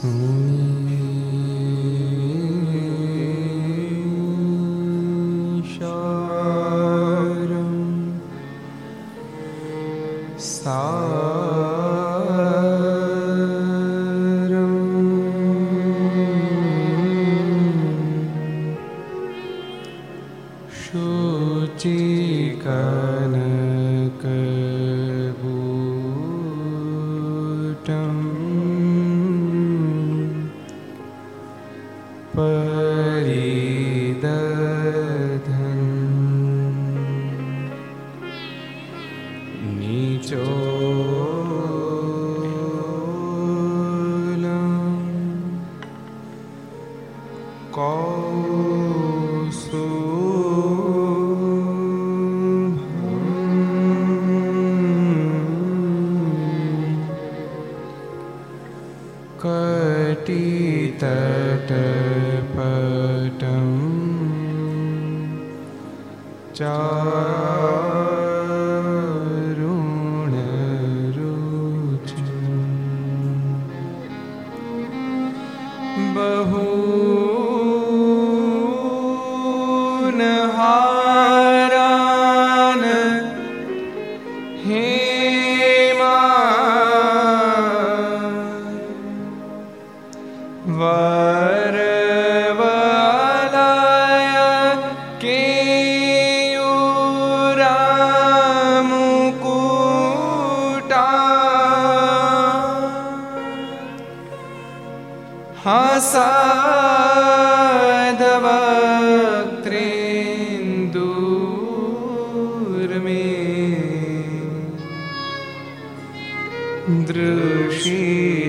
Sony.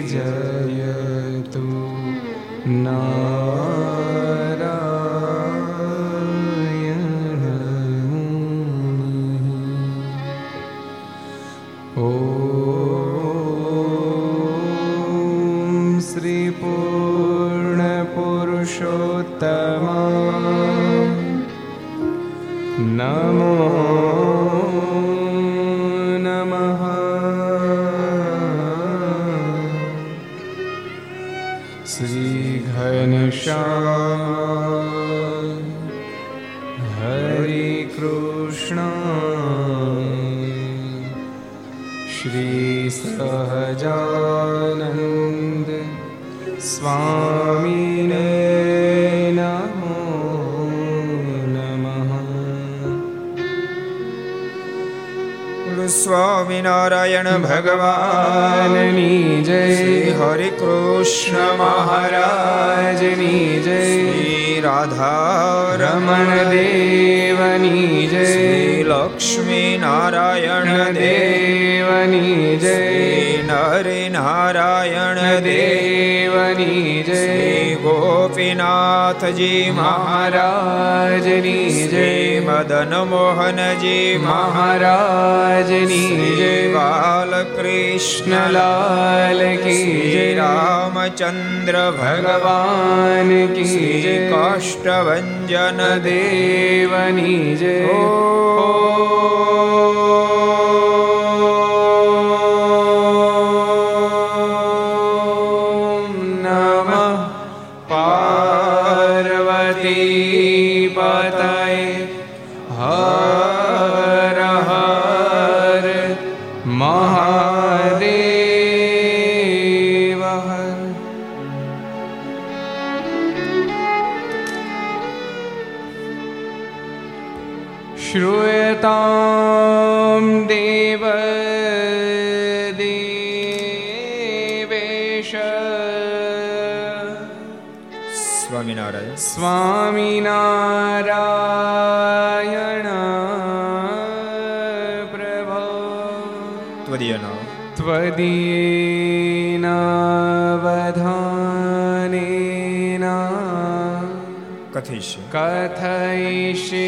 जयतु ना कृष्णलाल की जय रामचन्द्र भगवान् की जय काष्ठभञ्जन देवनी जय श्रूयतां देव देवेश स्वामिनारायण स्वामिनारायण प्रभो त्वदीयन त्वदीयनावधानेन कथयिष्ये कथयिष्ये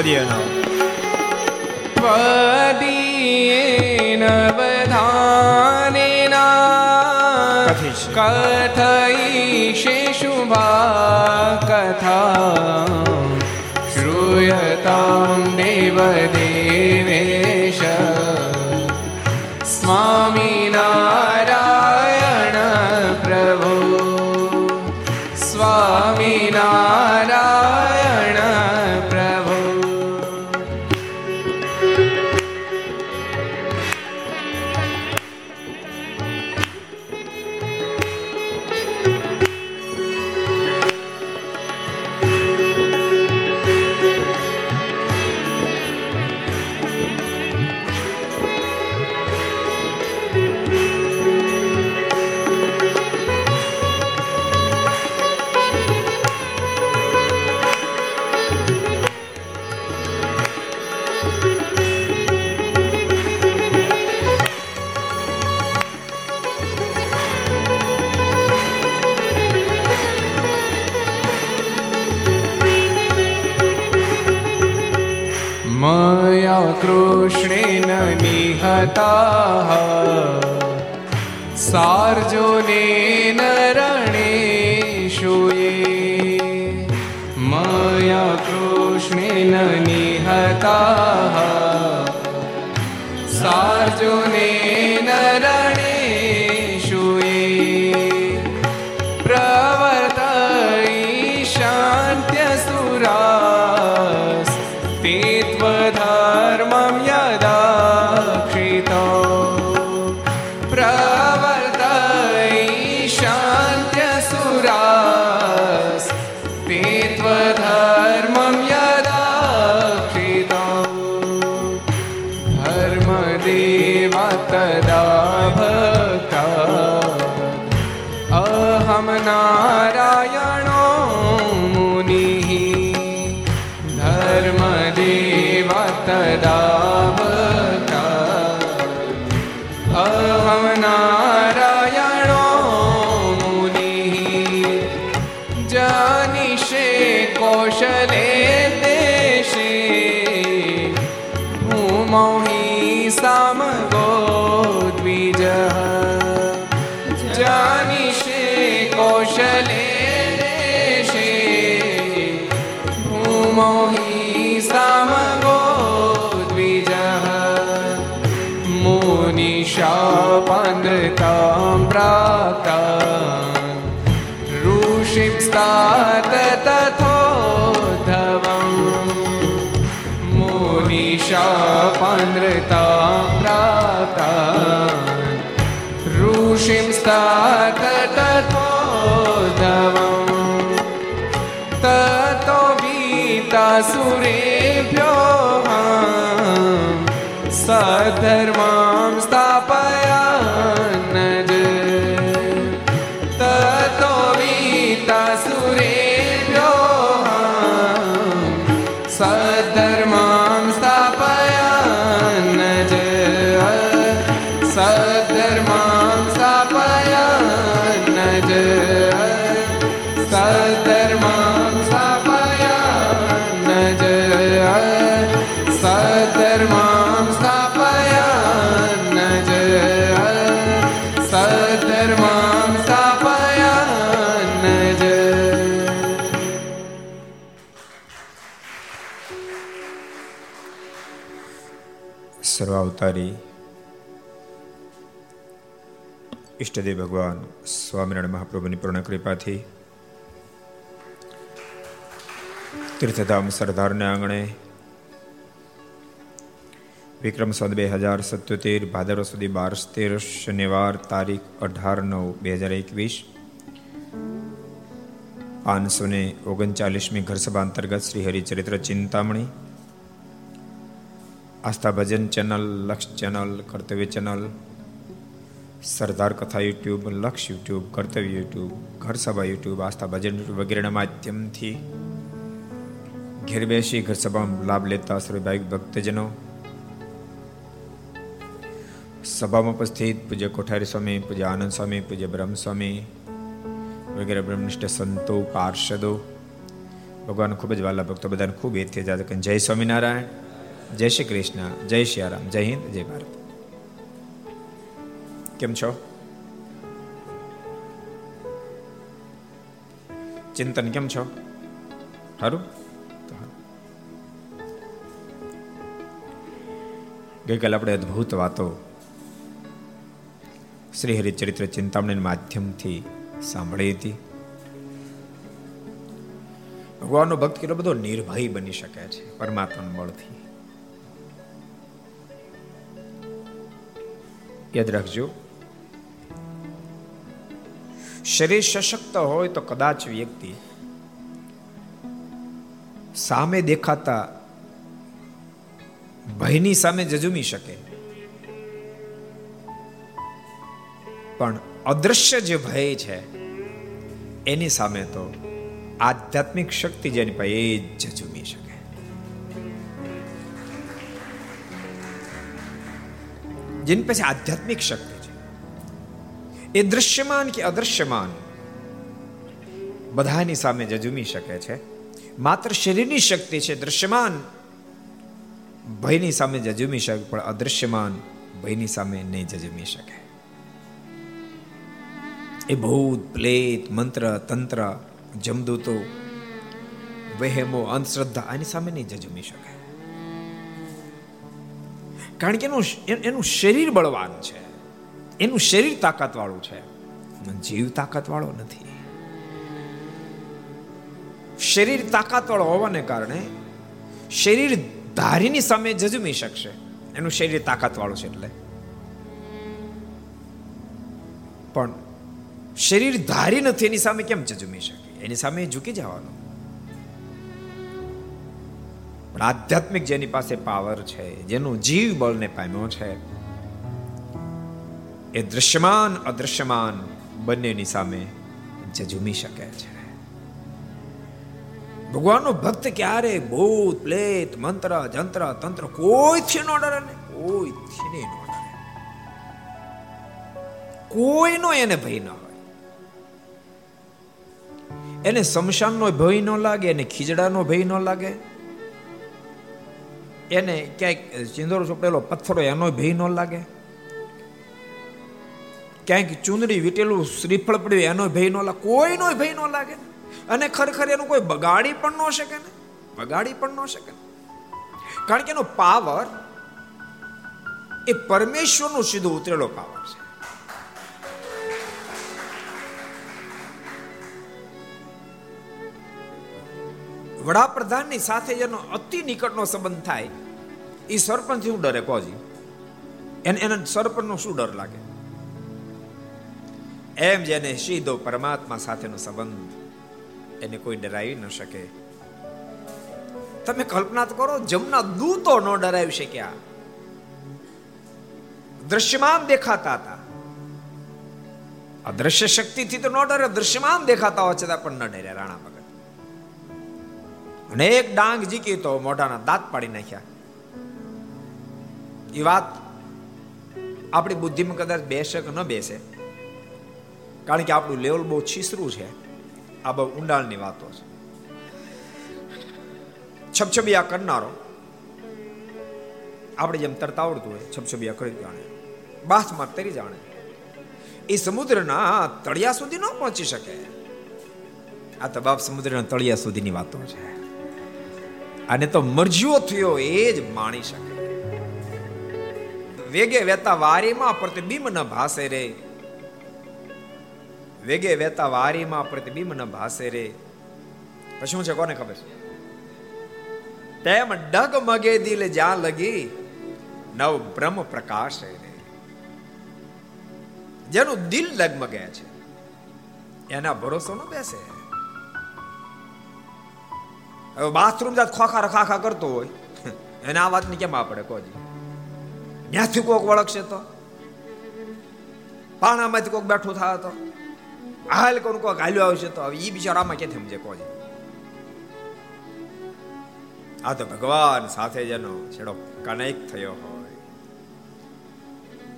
ત્વદીયનો ત્વદીયેન વધાનેના કથયિષે શુભા કથા. શ્રૂયતામ દેવદેવેશ. સ્વામિનારાયણ સારજોને ऋषिंस्तात तथोद्धवम् मुनिशापान्द्रता प्राप्ता ऋषिंस्तात तथोद्धवम् ततो वीतासुरेभ्यो सधर्मां स्थापयान्नज સર્વાવતારી ઈષ્ટદેવ ભગવાન સ્વામિનારાયણ મહાપ્રભુની પૂર્ણ કૃપાથી તીર્થધામ સરદારને આંગણે વિક્રમ સંત બે હજાર સત્યોતેર ભાદરવ સુધી બાર તેર શનિવાર તારીખ અઢાર નવ બે હજાર એકવીસ પાંચસો ને ઓગણચાલીસમી ઘરસભા અંતર્ગત Shri Haricharitra Chintamani Aastha Bhajan channel, Laksh channel, Kartavya channel, Sardar Katha YouTube, Laksh YouTube, કર્તવ્ય યુટ્યુબ, ઘર સભા યુટ્યુબ, આસ્થા ભજન યુટ્યુબ વગેરેના માધ્યમથી ઘેર બેસી ઘર સભામાં લાભ લેતા સર્વભાઈ ભક્તજનો. સભામાં ઉપસ્થિત પૂજ્ય કોઠારી સ્વામી, પૂજ્ય આનંદ સ્વામી, પૂજ્ય બ્રહ્મ સ્વામી વગેરે બ્રહ્મનિષ્ઠ સંતો, પાર્ષદો. ભગવાન ખૂબ જ વાલા ભક્તો, બધાને ખૂબ એથી જય સ્વામિનારાયણ. જય શ્રી કૃષ્ણ, જય શ્રી રામ, જય હિન્દ, જય ભારત. કેમ છો? ચિંતન કેમ છો? સારું ગઈકાલે આપણે અદભુત વાતો શ્રી હરિચરિત્ર ચિંતામણી માધ્યમથી સાંભળી હતી. ભગવાનનો ભક્ત કેટલો બધો નિર્ભય બની શકે છે પરમાત્માના બળથી. યાદ રાખજો. શરીર સશક્ત હોય તો કદાચ વ્યક્તિ સામે દેખાતા ભયની સામે જજુમી શકે. પણ અદ્રશ્ય જે ભય છે, એની સામે તો આધ્યાત્મિક શક્તિ જેની પાસે એ જજુમી શકે. જેની પાસે આધ્યાત્મિક શક્તિ છે એ દૃશ્યમાન કે અદૃશ્યમાન બધાની સામે જજુમી શકે છે માત્ર શરીરની શક્તિ છે દૃશ્યમાન ભયની સામે જજુમી શકે પણ અદૃશ્યમાન ભયની સામે નહીં જજુમી શકે એ ભૂત પ્લેત મંત્ર તંત્ર જમદૂતો વહેમો અંધશ્રદ્ધા આની સામે નહીં જજુમી શકે કારણ કે એનું એનું શરીર બળવાન છે. એનું શરીર તાકાત વાળું છે જીવ તાકાત વાળો નથી. શરીર તાકાત વાળો હોવાને કારણે શરીર ધારીની સામે જજમી શકશે. એનું શરીર તાકાત વાળું છે એટલે. પણ શરીર ધારી નથી, એની સામે કેમ જજમી શકે? એની સામે ઝૂકી જવાનું. પણ આધ્યાત્મિક જેની પાસે પાવર છે, જેનું જીવ બળને પામ્યો છે, એ દૃશ્યમાન અદૃશ્યમાન બંનેની સામે જજુમી શકે છે. ભગવાનનો ભક્ત ક્યારે ભૂત, પ્લેત, મંત્ર, જંત્ર, તંત્ર કોઈથી નો ડરે ને? કોઈથી નહીં ન કોઈનો એને ભય ન હોય. એને શમશાનનો ભય ન લાગે, એને ખીજડાનો ભય ન લાગે એને ક્યાંક ચિંદોર ચોપડેલો પથ્થરો એનો ભય ન લાગે. ક્યાંક ચૂંદડી વીટેલું શ્રીફળ પડ્યું એનો ભય ન લાગે. કોઈનો ભય ન લાગે. અને ખરેખર એનું કોઈ બગાડી પણ ન શકે ને. બગાડી પણ ન શકે કારણ કે એનો પાવર એ પરમેશ્વરનો સીધો ઉતરેલો પાવર છે. વડાપ્રધાનની સાથે જેનો અતિ નિકટનો સંબંધ થાય. એ સરપંચ શું ડરે, કોજી. એને એને સરપંચનો શું ડર લાગે? એમ જેને સીધો પરમાત્મા સાથેનો સંબંધ એને કોઈ ડરાવી ન શકે. તમે કલ્પના તો કરો, જમના દૂતો ન ડરાવી શક્યા. દ્રશ્યમાન દેખાતા હતા. અદ્રશ્ય શક્તિથી તો ન ડરે, દ્રશ્યમાન દેખાતા હોય છતાં પણ ન ડરે રાણા ભગત અને એક ડાંગ જીકી તો મોઢાના દાંત પાડી નાખ્યા. એ વાત આપણી બુદ્ધિમાં કદાચ બેસે કે ન બેસે. કારણ કે આપણું લેવલ બહુ છીસરું છે. આ બહુ ઊંડાણની વાતો છે. છપછબિયા કરનારો. આપણે જેમ તરતા આવડતું હોય છપછબિયા કરી જાણે બાથમાં તરી જાણે એ સમુદ્રના તળિયા સુધી ન પહોંચી શકે. આ તો બાપ સમુદ્રના તળિયા સુધીની વાતો છે. અને તો મરજીઓ થયો એ જ માણી શકે. વેગે વેતા વારીમાં પ્રતિબિંબ ન ભાસે રે. વેગે વેતા વારીમાં પ્રતિબિંબ ન ભાસે રે. પછી શું છે કોને ખબર છે? તેમ ડગ મગે દિલ જ્યાં લગી, નવ બ્રહ્મ પ્રકાશ રે. જેનું દિલ ડગમગે છે, એના ભરોસો ન બેસે. હવે બાથરૂમ જાત ખોખા રખાખા કરતો હોય, એને આ વાતની કેમ આપણે કોજી ત્યાંથી કોક વળગશે તો? પાણામાંથી કોક બેઠું થાય તો? હાલ કોણ કોક હાલ્યો આવશે તો? હવે એ બિચારામાં ક્યાંથી સમજે કોઈ આ તો ભગવાન સાથે જેનો છેડો કનેક્ટ થયો હોય.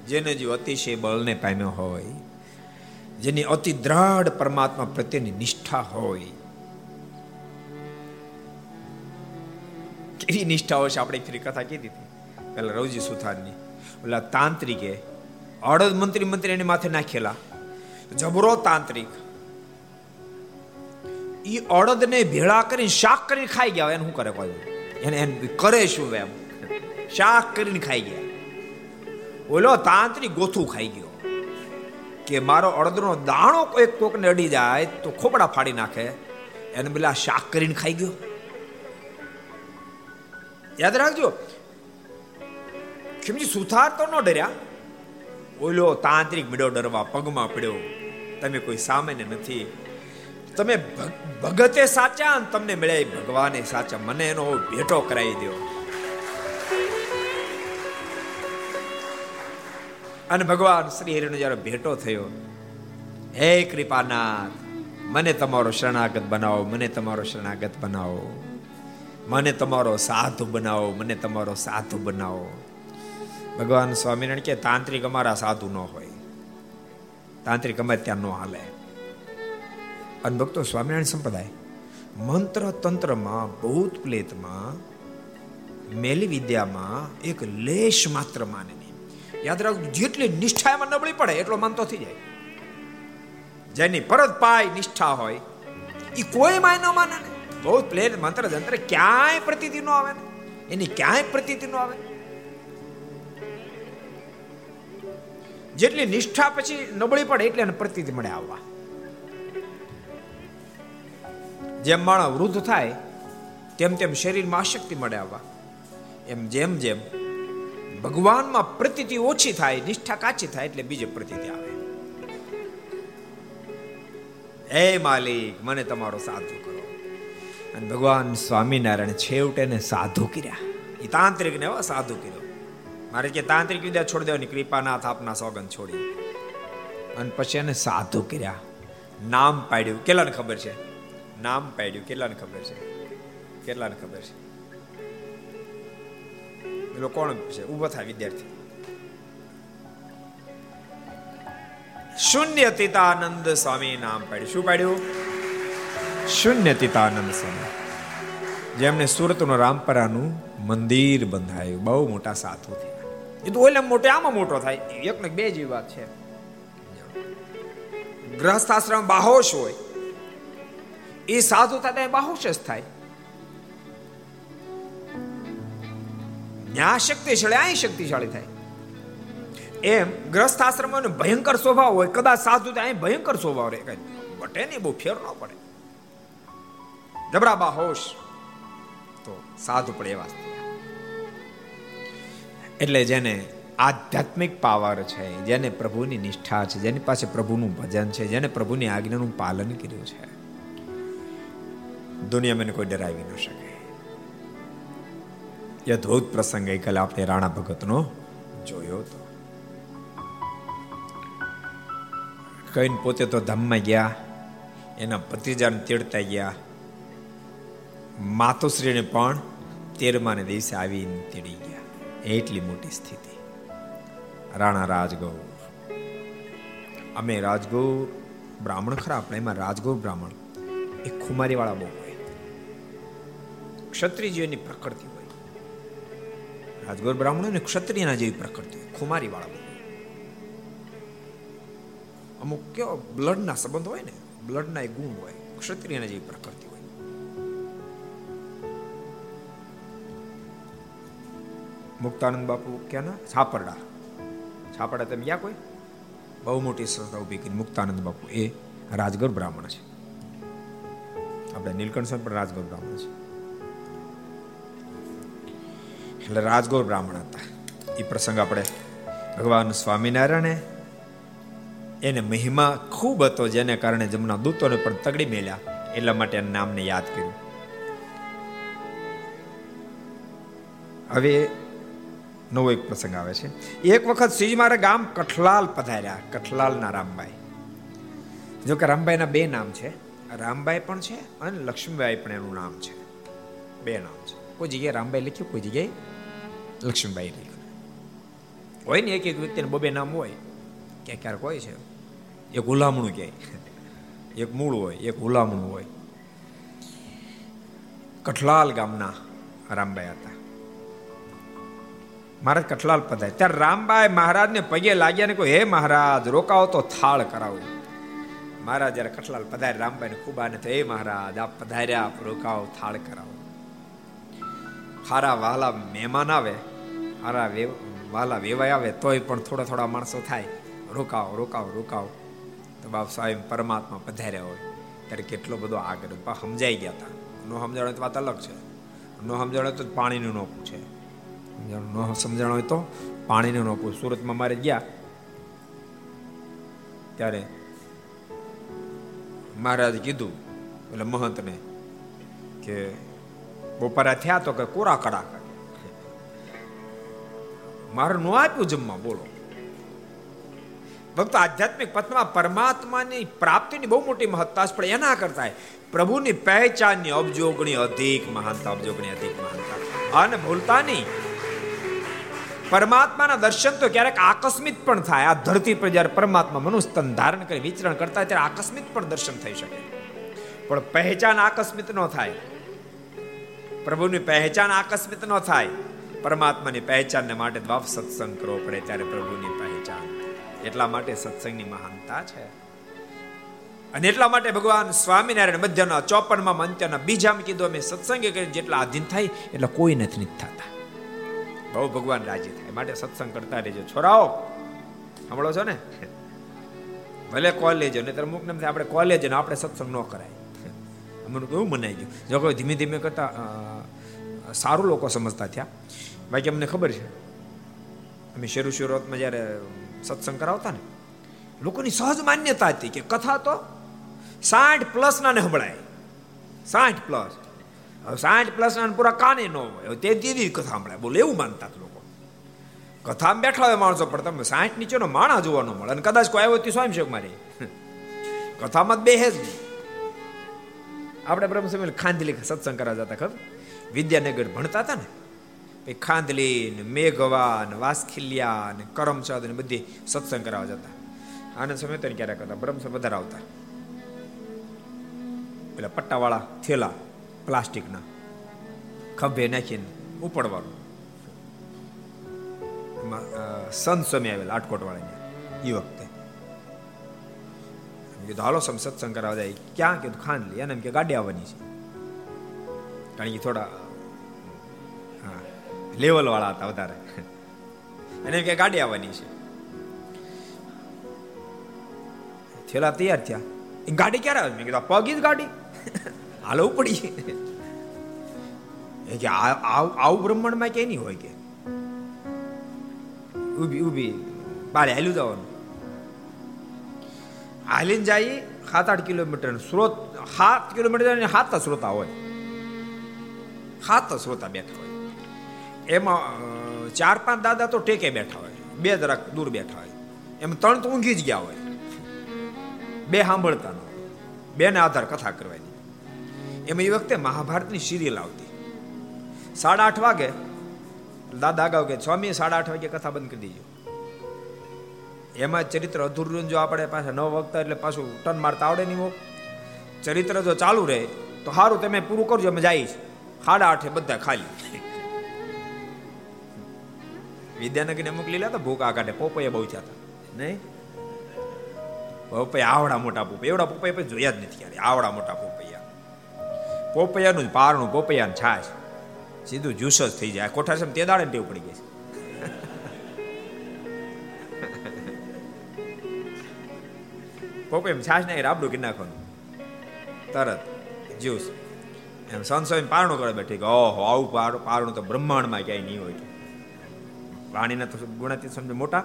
જેને જે અતિશય બળને પામ્યો હોય, જેની અતિ દ્રઢ પરમાત્મા પ્રત્યેની નિષ્ઠા હોય એવી નિષ્ઠાઓ છે આપણે ફરી કથા કીધી હતી. પેલા રવજી સુથારની. ઓલા તાંત્રિકે અડદ મંત્રી મંત્રી એને માથે નાખેલા. જબરો તાંત્રિક. ઈ અડદને ભેળા કરીને શાક કરીને ખાઈ ગયા એને શું કરે કોઈ? એને એને કરે શું એમ? શાક કરીને ખાઈ ગયા. ઓલો તાંત્રિક ગોથું ખાઈ ગયો. કે મારો અડદનો દાણો કોઈ કોકને અડી જાય તો ખોપડા ફાડી નાખે. એને પેલા શાક કરીને ખાઈ ગયો. યાદ રાખજો. ખીમજી સુથાર તો ન ડર્યા? ઓલો તાંત્રિક મીડો ડરવા પગમાં પડ્યો. તમે કોઈ સામાન્ય નથી. તમે ભગતે સાચા તમને મળ્યા ભગવાને સાચા મને એનો ભેટો કરાવી દો અને ભગવાન શ્રી હરિનો જયારે ભેટો થયો, હે કૃપાનાથ, મને તમારો શરણાગત બનાવો, મને તમારો શરણાગત બનાવો. મને તમારો સાધુ બનાવો, મને તમારો સાધુ બનાવો. ભગવાન સ્વામિનારાયણ કે, તાંત્રિક અમારા સાધુ ન હોય. તાંત્રિક અમે ત્યાં ન હાલે. અને ભક્તો સ્વામિનારાયણ સંપ્રદાય, મંત્ર તંત્રમાં, ભૂત પ્લેતમાં, મેલી વિદ્યામાં એક લેશ માત્ર માને યાદ રાખજો, જેટલી નિષ્ઠા એમાં નબળી પડે, એટલો માનતો થઈ જાય. જેની પરત પાય નિષ્ઠા હોય એ કોઈ માય ન માને બહુ પ્લેન મંત્ર જંત્ર ક્યાંય પ્રતીતિ ન આવે. ને એની ક્યાંય પ્રતીતિ ન આવે. જેટલી નિષ્ઠા પછી નબળી પડે એટલે એને પ્રતીતિ મળે આવવા. જેમ માણસ વૃદ્ધ થાય, તેમ તેમ શરીરમાં આશક્તિ મળે આવવા. એમ જેમ જેમ ભગવાનમાં પ્રતીતિ ઓછી થાય, નિષ્ઠા કાચી થાય એટલે બીજે પ્રતીતિ આવે. હે માલિક, મને તમારો સાથ કરો અને ભગવાન સ્વામિનારાયણ છેવટે ને સાધુ કર્યા. એ તાંત્રિક ને સાધુ કર્યો. મારે કે તાંત્રિક વિદ્યા છોડી દેવાની કૃપાનાથ આપના સોગન છોડી અને પછી એને સાધુ કર્યા. નામ પાડ્યું. કેટલાને ખબર છે? નામ પાડ્યું. કેટલાને ખબર છે? કેટલાને ખબર છે? પેલો કોણ છે? ઊભો થાય વિદ્યાર્થી. શૂન્ય તિતાનંદ સ્વામી નામ પાડ્યું. શું પાડ્યું? શૂન્ય તિતાનંદ સ્વામી. જેમને સુરતનું રામપરાનું મંદિર બંધાયું, બહુ મોટા સાધુ થયા. એ તો ઓલે મોટે આમાં મોટો થાય એક ને બે જેવી વાત છે. ગ્રહસ્થાશ્રમ બાહોશ હોય, એ સાધુ થાય બાહોશ જ થાય. ન્યા શક્તિશાળી અહીં શક્તિશાળી થાય. એમ ગ્રસ્થ આશ્રમ ભયંકર સ્વભાવ હોય, કદાચ સાધુ અહીં ભયંકર સ્વભાવ રહે, કઈ બટે નહીં, બહુ ફેર ન પડે. જબરા હોશ. તો સાધુ પણ એવા એટલે જેને આધ્યાત્મિક પાવર છે, જેને પ્રભુની નિષ્ઠા છે, જેની પાસે પ્રભુનું ભજન છે, જેને પ્રભુની આજ્ઞાનું પાલન કર્યું છે દુનિયામાં કોઈ ડરાવી ન શકે. એ ધોધ પ્રસંગ ગઈકાલે આપણે રાણા ભગતનો જોયો હતો. કહીને પોતે તો ધામમાં ગયા, એના ભત્રીજાને તેડતા ગયા માતુશ્રીને પણ તેરમાને દિવસે આવીને તેડી ગયા. એટલી મોટી સ્થિતિ. રાણા રાજગૌ અમે રાજગૌ બ્રાહ્મણ ખરા આપણે એમાં રાજગૌ બ્રાહ્મણ એ ખુમારીવાળા બહુ હોય. ક્ષત્રિયજીઓની પ્રકૃતિ હોય. રાજગોર બ્રાહ્મણો ને ક્ષત્રિયના જેવી પ્રકૃતિ હોય. ખુમારીવાળા બહુ અમુક કેવો, બ્લડના સંબંધ હોય ને? બ્લડના એ ગુણ હોય. ક્ષત્રિયના જેવી પ્રકૃતિ મુક્તાનંદ બાપુ ક્યાંના? છાપરડા. છાપરડા તમે ગયા કોઈ? બહુ મોટી સંસ્થા ઊભી કરી. મુક્તાનંદ બાપુ એ રાજગર બ્રાહ્મણ છે. આપણે નીલકંઠ પણ રાજગર બ્રાહ્મણ છે. એટલે રાજગોર બ્રાહ્મણ હતા. એ પ્રસંગ આપણે ભગવાન સ્વામિનારાયણે એને મહિમા ખૂબ હતો, જેને કારણે જમના દૂતોને પણ તગડી મેલ્યા. એટલા માટે નામને યાદ કર્યું. હવે નવો એક પ્રસંગ આવે છે. એક વખત શ્રીજી મારા ગામ કઠલાલ પધાર્યા, કઠલાલના રામબાઈ જો કે રામબાઈના બે નામ છે. રામબાઈ પણ છે અને લક્ષ્મીબાઈ પણ એનું નામ છે. બે નામ છે. કોઈ જગ્યાએ રામબાઈ લખ્યું, કોઈ જગ્યાએ લક્ષ્મીબાઈ લખ્યું. હોય ને એક એક વ્યક્તિને બબે નામ હોય, ક્યાંક ક્યારેક હોય છે. એક હુલામણું ક્યાંય. એક મૂળ હોય, એક હુલામણું હોય. કઠલાલ ગામના રામબાઈ હતા. મહારાજ કઠલાલ પધાય ત્યારે રામબાઈ મહારાજને પગે લાગ્યા ને કોઈ હે મહારાજ રોકાવો તો થાળ કરાવો. મહારાજ જયારે કઠલાલ પધારે રામબાઈ ને ખૂબ તો હે મહારાજ, આપ પધાર્યા, આપ રોકાવો થાળ કરાવો. હારા વાલા મહેમાન આવે, હારા વાલા વેવાય આવે, તોય પણ થોડા થોડા માણસો થાય રોકાવો રોકાવો રોકાવો તો બાપ સ્વાયમ પરમાત્મા પધાર્યા હોય. ત્યારે કેટલો બધો આગળ સમજાઈ ગયા હતા નો સમજાણો તો વાત અલગ છે. નો સમજાણો તો પાણીનું નોખું પૂછે. ન સમજાણો હોય તો પાણીને ન પૂછ. સુરતમાં મારે ગયા ત્યારે મહારાજ કીધું, એટલે મહંતને કે બપોરા થયા તો કે કોરા કડા મારે નો આપ્યું જમવા, બોલો. ભક્તો, આધ્યાત્મિક પથમાં પરમાત્માની પ્રાપ્તિની બહુ મોટી મહત્તા છે, પણ એના કરતા પ્રભુની પહેચાનની અબજોગણી અધિક મહાનતા, અબજોગણી અધિક મહાનતા. અને ભૂલતા નહીં પરમાત્માના દર્શન તો ક્યારેક આકસ્મિક પણ થાય. આ ધરતી પર જ્યારે પરમાત્મા મનુસ્તન ધારણ કરી, વિચરણ કરતા ત્યારે આકસ્મિક પણ દર્શન થઈ શકે. પણ પહેચાન આકસ્મિક ન થાય. પ્રભુની પહેચાન આકસ્મિક ન થાય. પરમાત્માની પહેચાનને માટે દ્વાપ સત્સંગ કરવો પડે ત્યારે પ્રભુની પહેચાન. એટલા માટે સત્સંગની મહાનતા છે. અને એટલા માટે ભગવાન સ્વામિનારાયણ મધ્યના ચોપનમાં મંત્યના બીજામાં કીધું, અમે સત્સંગે કરી જેટલા આધીન થાય એટલે કોઈ નથી થતા. બહુ ભગવાન રાજી થાય. માટે સત્સંગ કરતા રહેજો. છોરાઓ, સાંભળો છો ને? ભલે કોલેજ ને ત્યારે મુક આપણે કોલેજ ને આપણે સત્સંગ ન કરાય. અમને કેવું મનાઈ ગયું. જો કોઈ ધીમે ધીમે કરતા સારું લોકો સમજતા થયા. બાકી અમને ખબર છે, અમે શરૂ શરૂઆતમાં જ્યારે સત્સંગ કરાવતા ને, લોકોની સહજ માન્યતા હતી કે કથા તો સાઠ પ્લસ ના સંભળાય. સાઠ પ્લસ સાઠ પ્લસ ના પૂરા કાને ન હોય. તે દીદી કથા સંભળાય. બોલે એવું માનતા લોકો. કથામાં બેઠા હોય માણસો, પણ તમે સાઠ નીચેનો માણા જોવાનો મળે. અને કદાચ કોઈ આવ્યો તે સ્વયંસેવક મારી. કથામાં બે જ નહીં. આપણે બ્રહ્મસમી ખાંદલી સત્સંગ કરવા જતા, ખબર? વિદ્યાનગર ભણતા હતા ને? એ ખાંદલી ને મેઘવા ને વાસખિલ્યા ને કરમચંદ ને બધી સત્સંગ કરાવવા જતા. આનંદ સમય તો ક્યારેક હતા? બ્રહ્મસર વધારે આવતા. પેલા પટ્ટાવાળા થેલા, પ્લાસ્ટિકના. ખભે નાખીને ઉપડવાનું. સંત સ્વામી આવેલા આટકોટ વાળા એ વખતે કીધું, હાલો સમ સત્સંગ કરાવવા જાય. ક્યાં? કીધું ખાન લે એને એમ કે, ગાડી આવવાની છે. કારણ કે થોડા, હા લેવલ વાળા હતા વધારે. એને એમ કે, ગાડી આવવાની છે. થેલા તૈયાર થયા. એ ગાડી ક્યારે આવે? મેં કીધું પગી જ ગાડી. હાલો, ઉપડી. એ કે આવું બ્રહ્માંડમાં કે નહીં હોય કે. ઊભી ઊભી બારે હાલ્યું જવાનું. હાલીને જાય સાત આઠ કિલોમીટર સ્રોત, સાત કિલોમીટર સાત શ્રોતા હોય. સાત શ્રોતા બેઠા હોય. એમાં ચાર પાંચ દાદા તો ટેકે બેઠા હોય. બે જરાક દૂર બેઠા હોય. એમ ત્રણ તો ઊંઘી જ ગયા હોય. બે સાંભળતા ન બેને આધાર કથા કરવાની. એમાં એ વખતે મહાભારતની સિરિયલ આવતી. સાડા આઠ વાગે દાદા અગાઉ કે સ્વામી સાડા આઠ વાગે કથા બંધ કરી દીજો એમાં ચરિત્ર અધૂરું જો આપણે પાછા નવ વખત એટલે પાછું ટન મારતા આવડે નહીં ચરિત્ર જો ચાલુ રહે, તો સારું તમે પૂરું કરજો, અમે જઈશ સાડા આઠે બધા ખાલી. વિદ્યાનગરને મોકલી લેતા ભૂકા કાઢે પોપૈયા બહુ થયા હતા. નહીં? પોપૈયા આવડા મોટા પોપૈયા. એવડા પોપૈયા જોયા જ નથી આવડા મોટા પોપૈયા. પોપૈયાનું પારણું પોપૈયાનું છાશ. સીધું જ્યુસ જ થઈ જાય. કોઠાર તે દાડે ટેવ પડી ગઈ છે એમ છાશ નાખી રાબડું કરી નાખવાનું. તરત, જ્યુસ. એમ સંસો એમ પારણું કરે બેઠી કે, ઓહો, આવું પારણું તો બ્રહ્માંડમાં ક્યાંય નહીં હોય. પ્રાણીના તો ગુણાતી સમજે મોટા?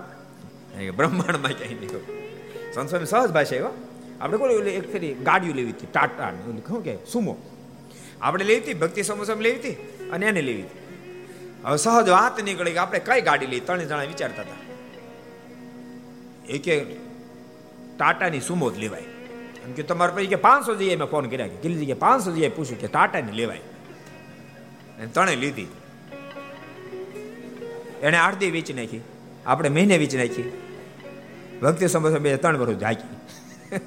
બ્રહ્માંડમાં ક્યાંય નહીં હોય. સંસો એમ સહજ ભાષા એવા આપણે કોઈ એક ફેરી ગાડીઓ લેવી હતી, ટાટા શું કે, સુમો. આપણે લેવી હતી? ભક્તિ સમોસમ લેવી હતી? અને એને લેવી હતી. હવે સહજ વાત નીકળી કે આપણે કઈ ગાડી લઈ? ત્રણ જણા વિચારતા હતા. એક ટાટાની સુમો જ લેવાય. એમ કે તમારે પછી કે પાંચસો જઈએ મેં ફોન કર્યા કે કેટલી કે પાંચસો જઈએ પૂછ્યું કે ટાટાની લેવાય. અને ત્રણે લીધી. એને આરતી વેચી નાખી. આપણે મહિને વેચી નાખી. ભક્તિ સમય બે ત્રણ વર્ષ જાગી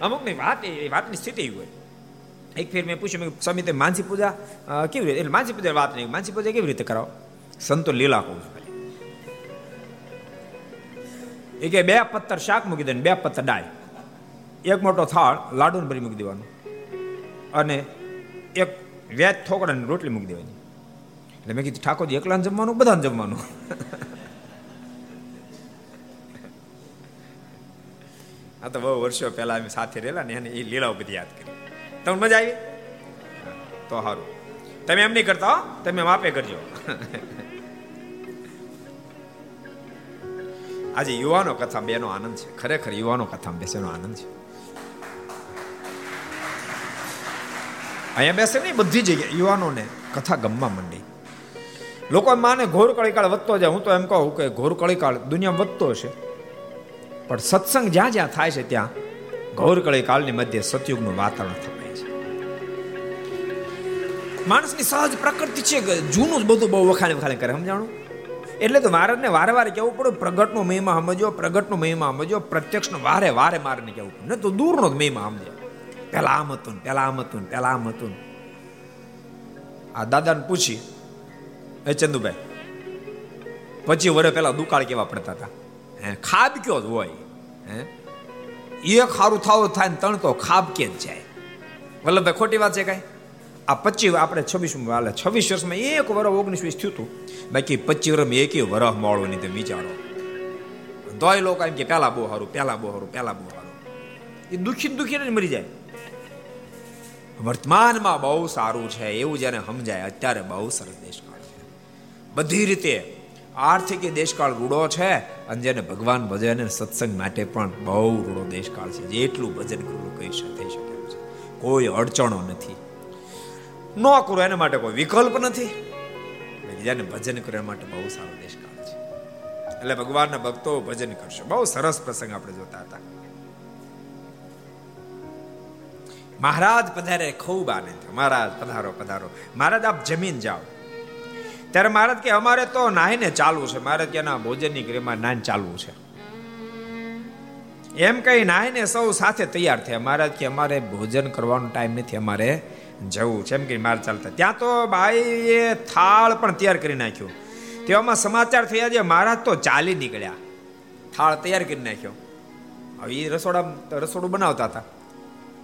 અમુકની વાત એ વાતની સ્થિતિ હોય. એક ફેર મેં પૂછ્યું, મેં સ્વામી તે માનસી પૂજા કેવી રીતે? એટલે માનસી પૂજા વાત નહીં, માનસી પૂજા કેવી રીતે કરાવો? સંતો લીલા કહું છું. એ કે, બે પથ્થર શાક મૂકી દે બે પથ્થર ડાય એક મોટો થાળ લાડુ ભરી મૂકી દેવાનો અને એક વ્યાજ થોકડા રોટલી મૂકી દેવાની. એટલે મેં કીધું, ઠાકોરજી એકલા જમવાનું, બધાને જમવાનું? આ તો બહુ વર્ષો પહેલા અમે સાથે રહેલા ને, એને એ લીલાઓ બધી યાદ કરી. તમને મજા આવી? તો સારું તમે એમ નહીં કરતા તમે માપે કરજો. આજે યુવાનો કથા બેનો આનંદ છે. ખરેખર યુવાનો કથા બેસેનો આનંદ છે. અહીંયા બેસે નહીં, બધી જગ્યાએ યુવાનોને કથા ગમવા માંડી. લોકો માને, ઘોર કળીકાળ વધતો જાય. હું તો એમ કહું કે ઘોર કળીકાળ દુનિયા વધતો છે પણ સત્સંગ જ્યાં જ્યાં થાય છે ત્યાં ઘોર કળીકાળની મધ્ય સતયુગનું વાતાવરણ થવાય છે માણસની સહજ પ્રકૃતિ છે કે જૂનું જ બધું બહુ વખાણે વખાણે કરે, સમજાણું? એટલે તો મહારાજને વારે વારે કેવું પડે, પ્રગટનો મહિમા સમજો પ્રગટનો મહિમા સમજો પ્રત્યક્ષનો વારે વારે મારને કેવું પડે. ને તો દૂરનો જ મહિમા સમજે પેલા આમ હતું પેલા આમ હતું પેલા આમ હતું આ દાદાને પૂછી, એ ચંદુભાઈ, પછી વર્ષ પહેલા દુકાળ કેવા પડતા હતા? હે, ખાબ કયો જ હોય. હે એક સારું થાવ થાય ને તણ તો ખાબ કે જ જાય? વલ્લભભાઈ, ખોટી વાત છે કાંઈ? આ પચીસ આપણે છવ્વીસ હાલે. છવ્વીસ વર્ષમાં એક વર્ષ ઓગણીસ વીસ થયું હતું બાકી પચીસ વર્ષમાં એક વર્ષ મળો નહીં, તમે વિચારો. તોય લોકો એમ કે પેલા બહુ સારું, પેલા બહુ સારું, પેલા બહુ સારું. એ દુખી દુઃખીને મરી જાય. વર્તમાનમાં બહુ સારું છે, એવું જ્યારે સમજાય, અત્યારે બહુ સરસ દેશકાળ છે. બધી રીતે આર્થિક દેશકાળ રૂડો છે, અને જેને ભગવાન ભજન સત્સંગ માટે પણ બહુ રૂડો દેશકાળ છે, જેટલું ભજન કરવું કહી થઈ શકે છે. કોઈ અડચણો નથી. ન કરો, એના માટે કોઈ વિકલ્પ નથી. બીજાને ભજન કરવા માટે બહુ સારો દેશકાળ છે. એટલે ભગવાનના ભક્તો ભજન કરશે. બહુ સરસ પ્રસંગ આપણે જોતા હતા. મહારાજ પધારે, ખૂબ આનંદ મહારાજ, પધારો પધારો. મહારાજ, આપ જમીન જાઓ. ત્યારે મહારાજ કે, અમારે તો નાહીને ચાલવું છે. મહારાજ કે, ના, ભોજનની ક્રિયામાં નાહીને ચાલવું છે. એમ કઈ નાહીને સૌ સાથે તૈયાર થયા. મહારાજ કે, અમારે ભોજન કરવાનો ટાઈમ નથી. અમારે જવું છે એમ કે માર ચાલતા. ત્યાં તો બાઈએ થાળ પણ તૈયાર કરી નાખ્યો. તેવામાં સમાચાર થયા છે, મહારાજ તો ચાલી નીકળ્યા. થાળ તૈયાર કરી નાખ્યો. હવે એ રસોડા રસોડું બનાવતા હતા.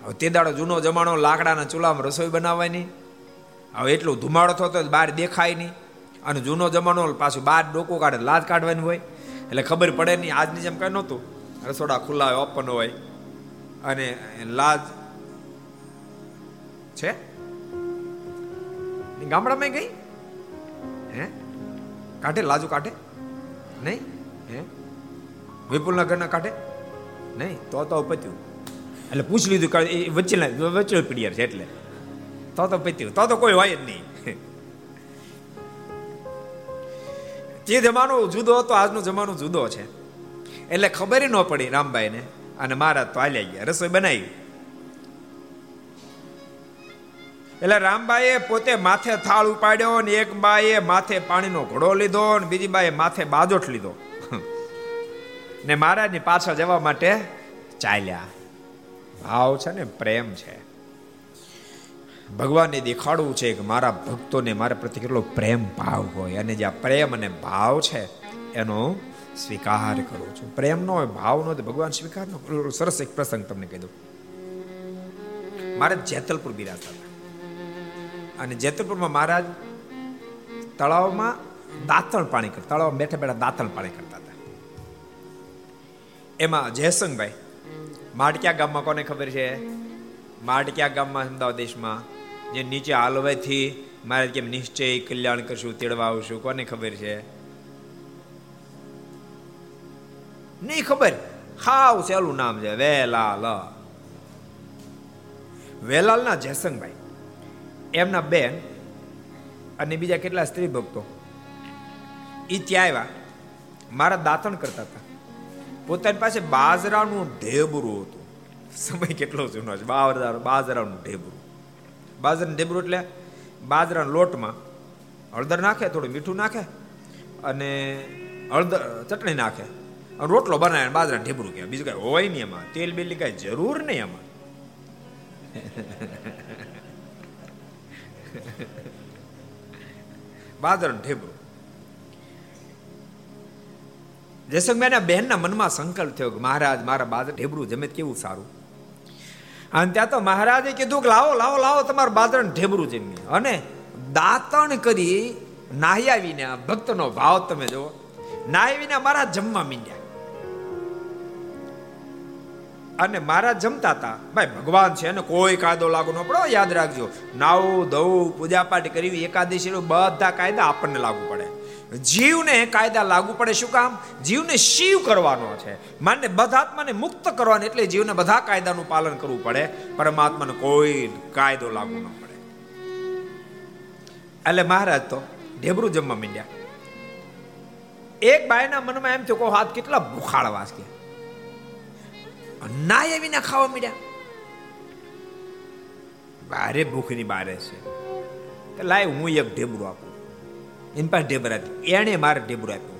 હવે તે દાડો જૂનો જમાનો, લાકડાના ચૂલામાં રસોઈ બનાવવાની. હવે એટલું ધુમાડો થતો બહાર દેખાય નહીં. અને જૂનો જમાનો પાછું બહાર ડોકો કાઢે લાજ કાઢવાની હોય. એટલે ખબર પડે નહીં, આજની જેમ કઈ નહોતું. રસોડા ખુલ્લા હોય ઓપન હોય. અને લાજ છે? ગામડામાં ગઈ? હે? કાઢે? લાજુ કાઢે? નહીં? હે? વિપુલના ઘરના કાઢે? નહીં? તો તો પત્યું. એટલે પૂછી લીધું એ વચ્ચે વચ્ચે પીડિયાર છે એટલે. તો તો પત્યું. તો તો કોઈ હોય જ નહીં. જે જમાનો જુદો હતો, આજનો જમાનો જુદો છે. એટલે ખબર ન પડી રામભાઈને અને મહારાજ તો હાલ્યા ગયા. રસોઈ બનાવી. એટલે રામબાઈએ પોતે માથે થાળ ઉપાડ્યો ને એક બાએ માથે પાણીનો ઘોડો લીધો ને બીજી બાએ માથે બાજોઠ લીધો. ને મહારાજની પાછળ જવા માટે ચાલ્યા. ભાવ છે ને, પ્રેમ છે. ભગવાનને દેખાડવું છે કે મારા ભક્તોને મારા પ્રત્યે કેટલો પ્રેમ ભાવ હોય. અને જે આ પ્રેમ અને ભાવ છે, એનો સ્વીકાર કરું છું. પ્રેમ નો હોય, ભાવ નો ભગવાન સ્વીકાર નો સરસ એક પ્રસંગ તમને કહી દઉં. મારે જેતલપુર બિરાજતા અને જેતપુરમાં મહારાજ તળાવમાં દાંતણ પાણી કરતા તળાવમાં બેઠા બેઠા દાંતણ પાણી કરતા હતા. એમાં જયસંગભાઈ, માડક્યા ગામમાં કોને ખબર છે? માડક્યા ગામમાં અમદાવાદ દેશમાં, જે નીચે હાલવાથી મારે કેમ નિશ્ચય, કલ્યાણ કરશું, તેડવા આવશું, કોને ખબર છે? નહીં ખબર. હાવ સહેલું નામ છે, વેલાલ. વેલાલના જયસંગભાઈ. એમના બેન અને બીજા કેટલા સ્ત્રી ભક્તો એ ત્યાં આવ્યા, મારા દાંતણ કરતા હતા. પોતાની પાસે બાજરાનું ઢેબરું હતું. સમય કેટલો જૂનો છે? બાવરદાર બાજરાનું ઢેબરું. બાજરાનું ઢેબરું એટલે બાજરાના લોટમાં હળદર નાખે, થોડું મીઠું નાખે અને હળદર ચટણી નાખે. અને રોટલો બનાવે બાજરા ઢેબરું કહેવાય બીજું કાંઈ હોય નહીં એમાં. તેલ બેલી કાંઈ જરૂર નહીં એમાં. બાદરણ ઢેબરું જયસંગભાઈના બહેનના મનમાં સંકલ્પ થયો કે મહારાજ, મારા બાદર ઢેબરું જમે કેવું સારું? અને ત્યાં તો મહારાજે કીધું કે લાવો લાવો લાવો તમારું બાદરણ ઢેબરું જમીએ અને દાંતણ કરી નાહ્યાવીને ભક્તનો ભાવ તમે જુઓ, નાહ્યાવીને મારા જમવા મીંડ્યા. અને મારા જમતા હતા ભાઈ, ભગવાન છે અને કોઈ કાયદો લાગુ ન પડો. યાદ રાખજો નાવું ધોવું પૂજાપાઠ કરવી, એકાદશી બધા કાયદા આપણને લાગુ પડે. જીવને કાયદા લાગુ પડે શું કામ? જીવને શિવ કરવાનો છે. માને બધા આત્માને મુક્ત કરવાનો એટલે જીવને બધા કાયદાનું પાલન કરવું પડે. પરમાત્માને કોઈ કાયદો લાગુ ન પડે. એટલે મહારાજ તો ઢેબરું જમવા માંડ્યા. એક બાયના મનમાં એમ થયું કહો હાથ કેટલા ભૂખાળવા કે નાય વિના ખાવા મળ્યા. બારે ભૂખની બારે છે. લાય હું એક ઢેબરું આપું. એની પાસે ઢેબરા એણે મારે ઢેબરું આપ્યું.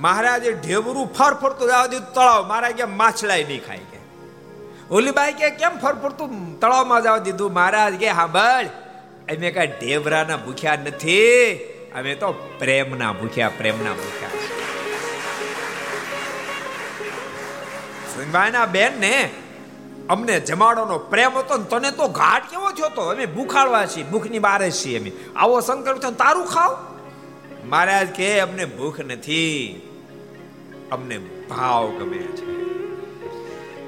મહારાજે ઢેબરું ફર ફરતું જવા દીધું, તળાવ. મારા કે માછલાય નહીં ખાય કે. ઓલી બાઈ કે, કેમ ફર ફરતું તળાવમાં જવા દીધું? મહારાજ કે બળ. અમે કઈ ઢેબરાના ભૂખ્યા નથી. અમે તો પ્રેમના ભૂખ્યા પ્રેમના ભૂખ્યા સંગભાઈના બેન ને અમને જમાડોનો પ્રેમ હતો ને તને તો ઘાટ કેવો થયો તો? અમે ભૂખાડવા છીએ, ભૂખની બારે છીએ અમે. આવો સંકલ્પ થયો તારું ખાવ. મહારાજ કે અમને ભૂખ નથી. અમને ભાવ ગમે છે.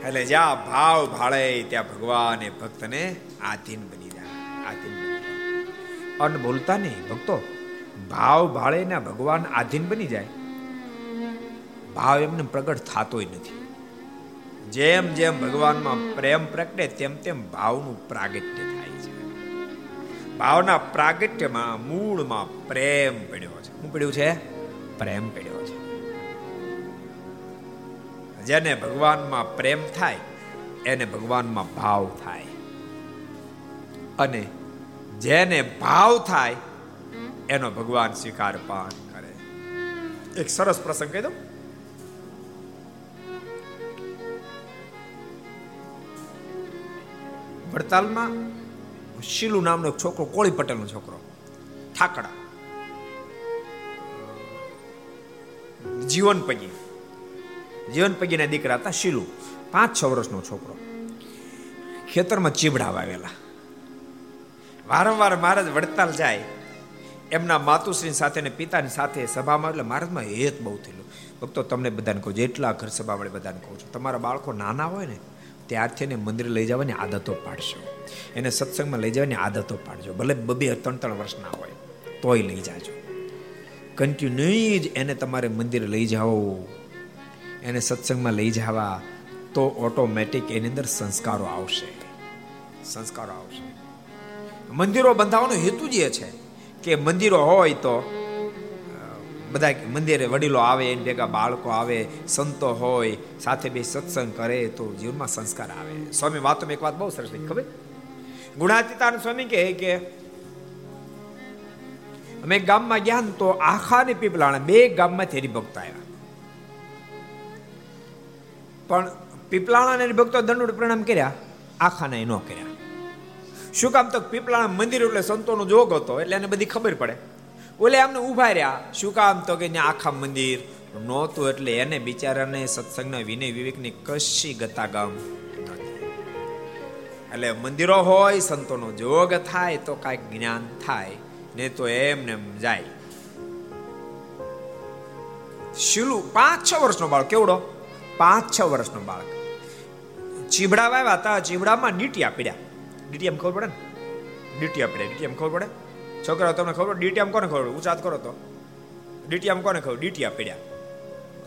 એટલે જ્યાં ભાવ ભાળે ત્યાં ભગવાન એ ભક્તને આધીન બની જાય, આધીન બની જાય. અન બોલતા નહીં, ભક્તો, ભાવ ભાળે ને ભગવાન આધીન બની જાય. ભાવ એમને પ્રગટ થતોય નથી. જેમ જેમ ભગવાનમાં પ્રેમ પ્રગટે, તેમ તેમ ભાવનું પ્રાગટ્ય થાય છે. ભાવના પ્રાગટ્યમાં મૂળમાં પ્રેમ પડ્યો છે. શું પડ્યું છે? પ્રેમ પડ્યો છે. જેને ભગવાનમાં પ્રેમ થાય, એને ભગવાનમાં ભાવ થાય. અને જેને ભાવ થાય, એનો ભગવાન સ્વીકાર પાન કરે. એક સરસ પ્રસંગ કહી દઉં. વડતાલમાં શીલુ નામનો એક છોકરો, કોળી પટેલનો છોકરો ઠાકડા જીવન પગી. જીવન પગીના દીકરા હતા શીલુ, પાંચ છ વર્ષનો છોકરો. ખેતરમાં ચીબડા વાવેલા. વારંવાર મહારાજ વડતાલ જાય, એમના માતુશ્રી સાથે પિતાની સાથે સભામાં, એટલે મહારાજમાં હેત બહુ થયેલું. ભક્તો, તમને બધાને કહું જેટલા ઘર સભા વડે બધાને કહું છું. તમારા બાળકો નાના હોય ને ત્યારથી એને મંદિરે લઈ જવાની આદતો પાડશો. એને સત્સંગમાં લઈ જવાની આદતો પાડજો. ભલે બબે ત્રણ ત્રણ વર્ષના હોય, તોય લઈ જાજો. કન્ટિન્યુ જ એને તમારે મંદિરે લઈ જાઓ. એને સત્સંગમાં લઈ જવા, તો ઓટોમેટિક એની અંદર સંસ્કારો આવશે. સંસ્કારો આવશે. મંદિરો બંધાવવાનો હેતુ જ એ છે કે મંદિરો હોય તો બધા મંદિરે વડીલો આવે, એને ભેગા બાળકો આવે, સંતો હોય, સાથે બે સત્સંગ કરે, તો જીવનમાં સંસ્કાર આવે. સ્વામી વાતો એક વાત બહુ સરસ ખબર? ગુણાતીતાન સ્વામી કહે કે, અમે ગામમાં ગયા ને તો આખા ને પીપલાણા, બે ગામમાંથી હરિભક્ત આવ્યા. પણ પીપલાણા ભક્તો દંડ પ્રણામ કર્યા, આખાને ન કર્યા. શું કામ તો પીપલાણા મંદિર એટલે સંતોનો જોગ હતો, એટલે એને બધી ખબર પડે. ઓલે આમને ઊભા રહ્યા. શું કામ તો કે આખા મંદિર? નહોતું એટલે એને બિચારાને સત્સંગના વિનય વિવેકની કશી ગતાગમ એટલે મંદિરો હોય, સંતોનો જોગ થાય, તો કાંઈક જ્ઞાન થાય ને તો એમને જાય. શિલુ, પાંચ છ વર્ષનો બાળક, કેવડો? પાંચ છ વર્ષનો બાળક. ચીબડા વાવ્યા હતા, ચીબડામાં ડીટિયા પીડ્યા. ડીટીએમ ખબર પડે ને? ડીટીયા દીટી ડીટીએમ ખબર પડે? છોકરાઓ, તમને ખબર ડીટીએમ કોને ખબર ઉચાત કરો તો. ડીટીએમ કોને ખબર? ડીટીયા આપડ્યા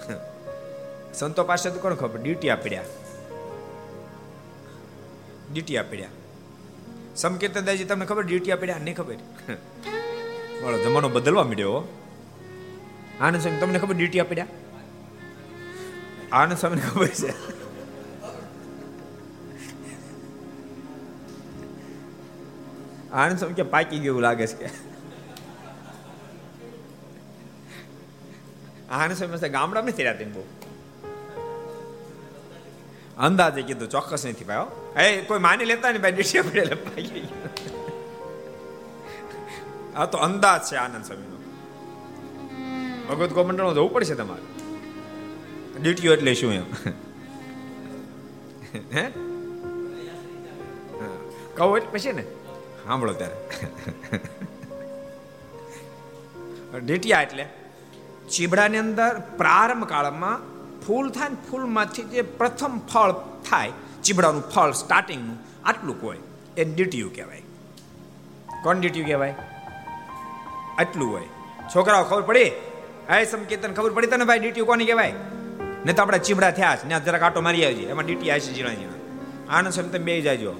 સંતો પાસે તો કોને ખબર? ડીટીયા આપડ્યા ડીટીયા પીડ્યા. સમકીર્તન દાજી તમને ખબર ડીટીયા આપડ્યા નહીં ખબર. વાળો જમાનો બદલવા મળ્યો આનંદ સ્વામી, તમને ખબર ડીટીયા આપડ્યા આનંદ સ્વામીને ખબર છે. આનંદ સમજે પાકી ગયું લાગે છે કે. આનંદ સ્વામી ગામડા નથી રહ્યા બહુ. અંદાજે કીધું, ચોક્કસ નથી ભાઈ એ, કોઈ માની લેતા ને ભાઈ ડીશે પડેલે પાકી આ તો અંદાજ છે આનંદ સ્વામીનો. ભગવત ગોમંડળ જવું પડશે તમારે. ડ્યુટીઓ એટલે શું એમ? હે. કહો એટલે પછી ને. સાંભળો ત્યારે. ડીટીયા એટલે ચીબડાની અંદર પ્રારંભ કાળમાં ફૂલ થાય ને ફૂલમાંથી જે પ્રથમ ફળ થાય, ચીબડાનું ફળ સ્ટાર્ટિંગનું આટલું હોય. એ ડીટીયું કહેવાય. કોણ ડીટીયું કહેવાય? આટલું હોય. છોકરાઓ, ખબર પડી? આ સંકેતન, ખબર પડી તને ભાઈ ડીટીયું કોની કહેવાય? ને તો આપણે ચીબડા થયા છે ને જરાક આટો મારી આવી એમાં ડીટી આવી છે જીણા. ઝીણા આનંદ સમય તમે બે જાજો.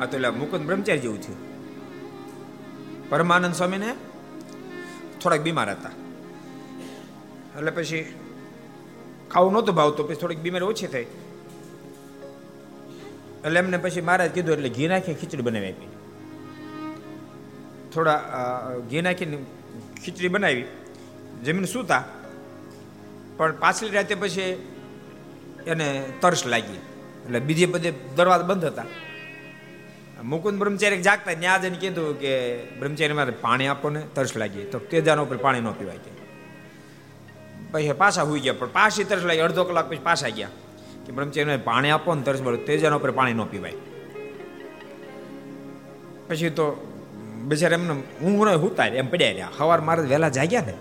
આ તો એટલે મુકુદ બ્રહ્મચારી જેવું થયું. પરમાનંદ સ્વામીને થોડાક બીમાર હતા. એટલે પછી ખાવું નહોતું ભાવતું, પછી થોડીક બીમારી ઓછી થઈ. એટલે એમને પછી મહારાજ કીધું, એટલે ઘી નાખી ખીચડી બનાવી આપી. થોડા ઘી નાખીને ખીચડી બનાવી. જમીન સૂતા. પણ પાછલી રાતે પછી એને તરસ લાગી. એટલે બીજે બધે દરવાજા બંધ હતા. મુકુંદ બ્રહ્મચારી જાગતા ત્યાં જઈને કીધું કે બ્રહ્મચારી મારે પાણી આપો ને, તરસ લાગી તો તેજાનો ઉપર પાણી ન પીવાય કે. પછી પાછા હોઈ ગયા, પણ પાછી તરસ લાગી, અડધો કલાક પછી પાછા ગયા. કે બ્રહ્મચારી પાણી આપો ને, તરસ મળે તેજાનો ઉપર પાણી ન પીવાય. પછી તો બિચારા એમને ન હુતા એમ પડ્યા રહ્યા. સવાર મારે વહેલા જાગ્યા ને.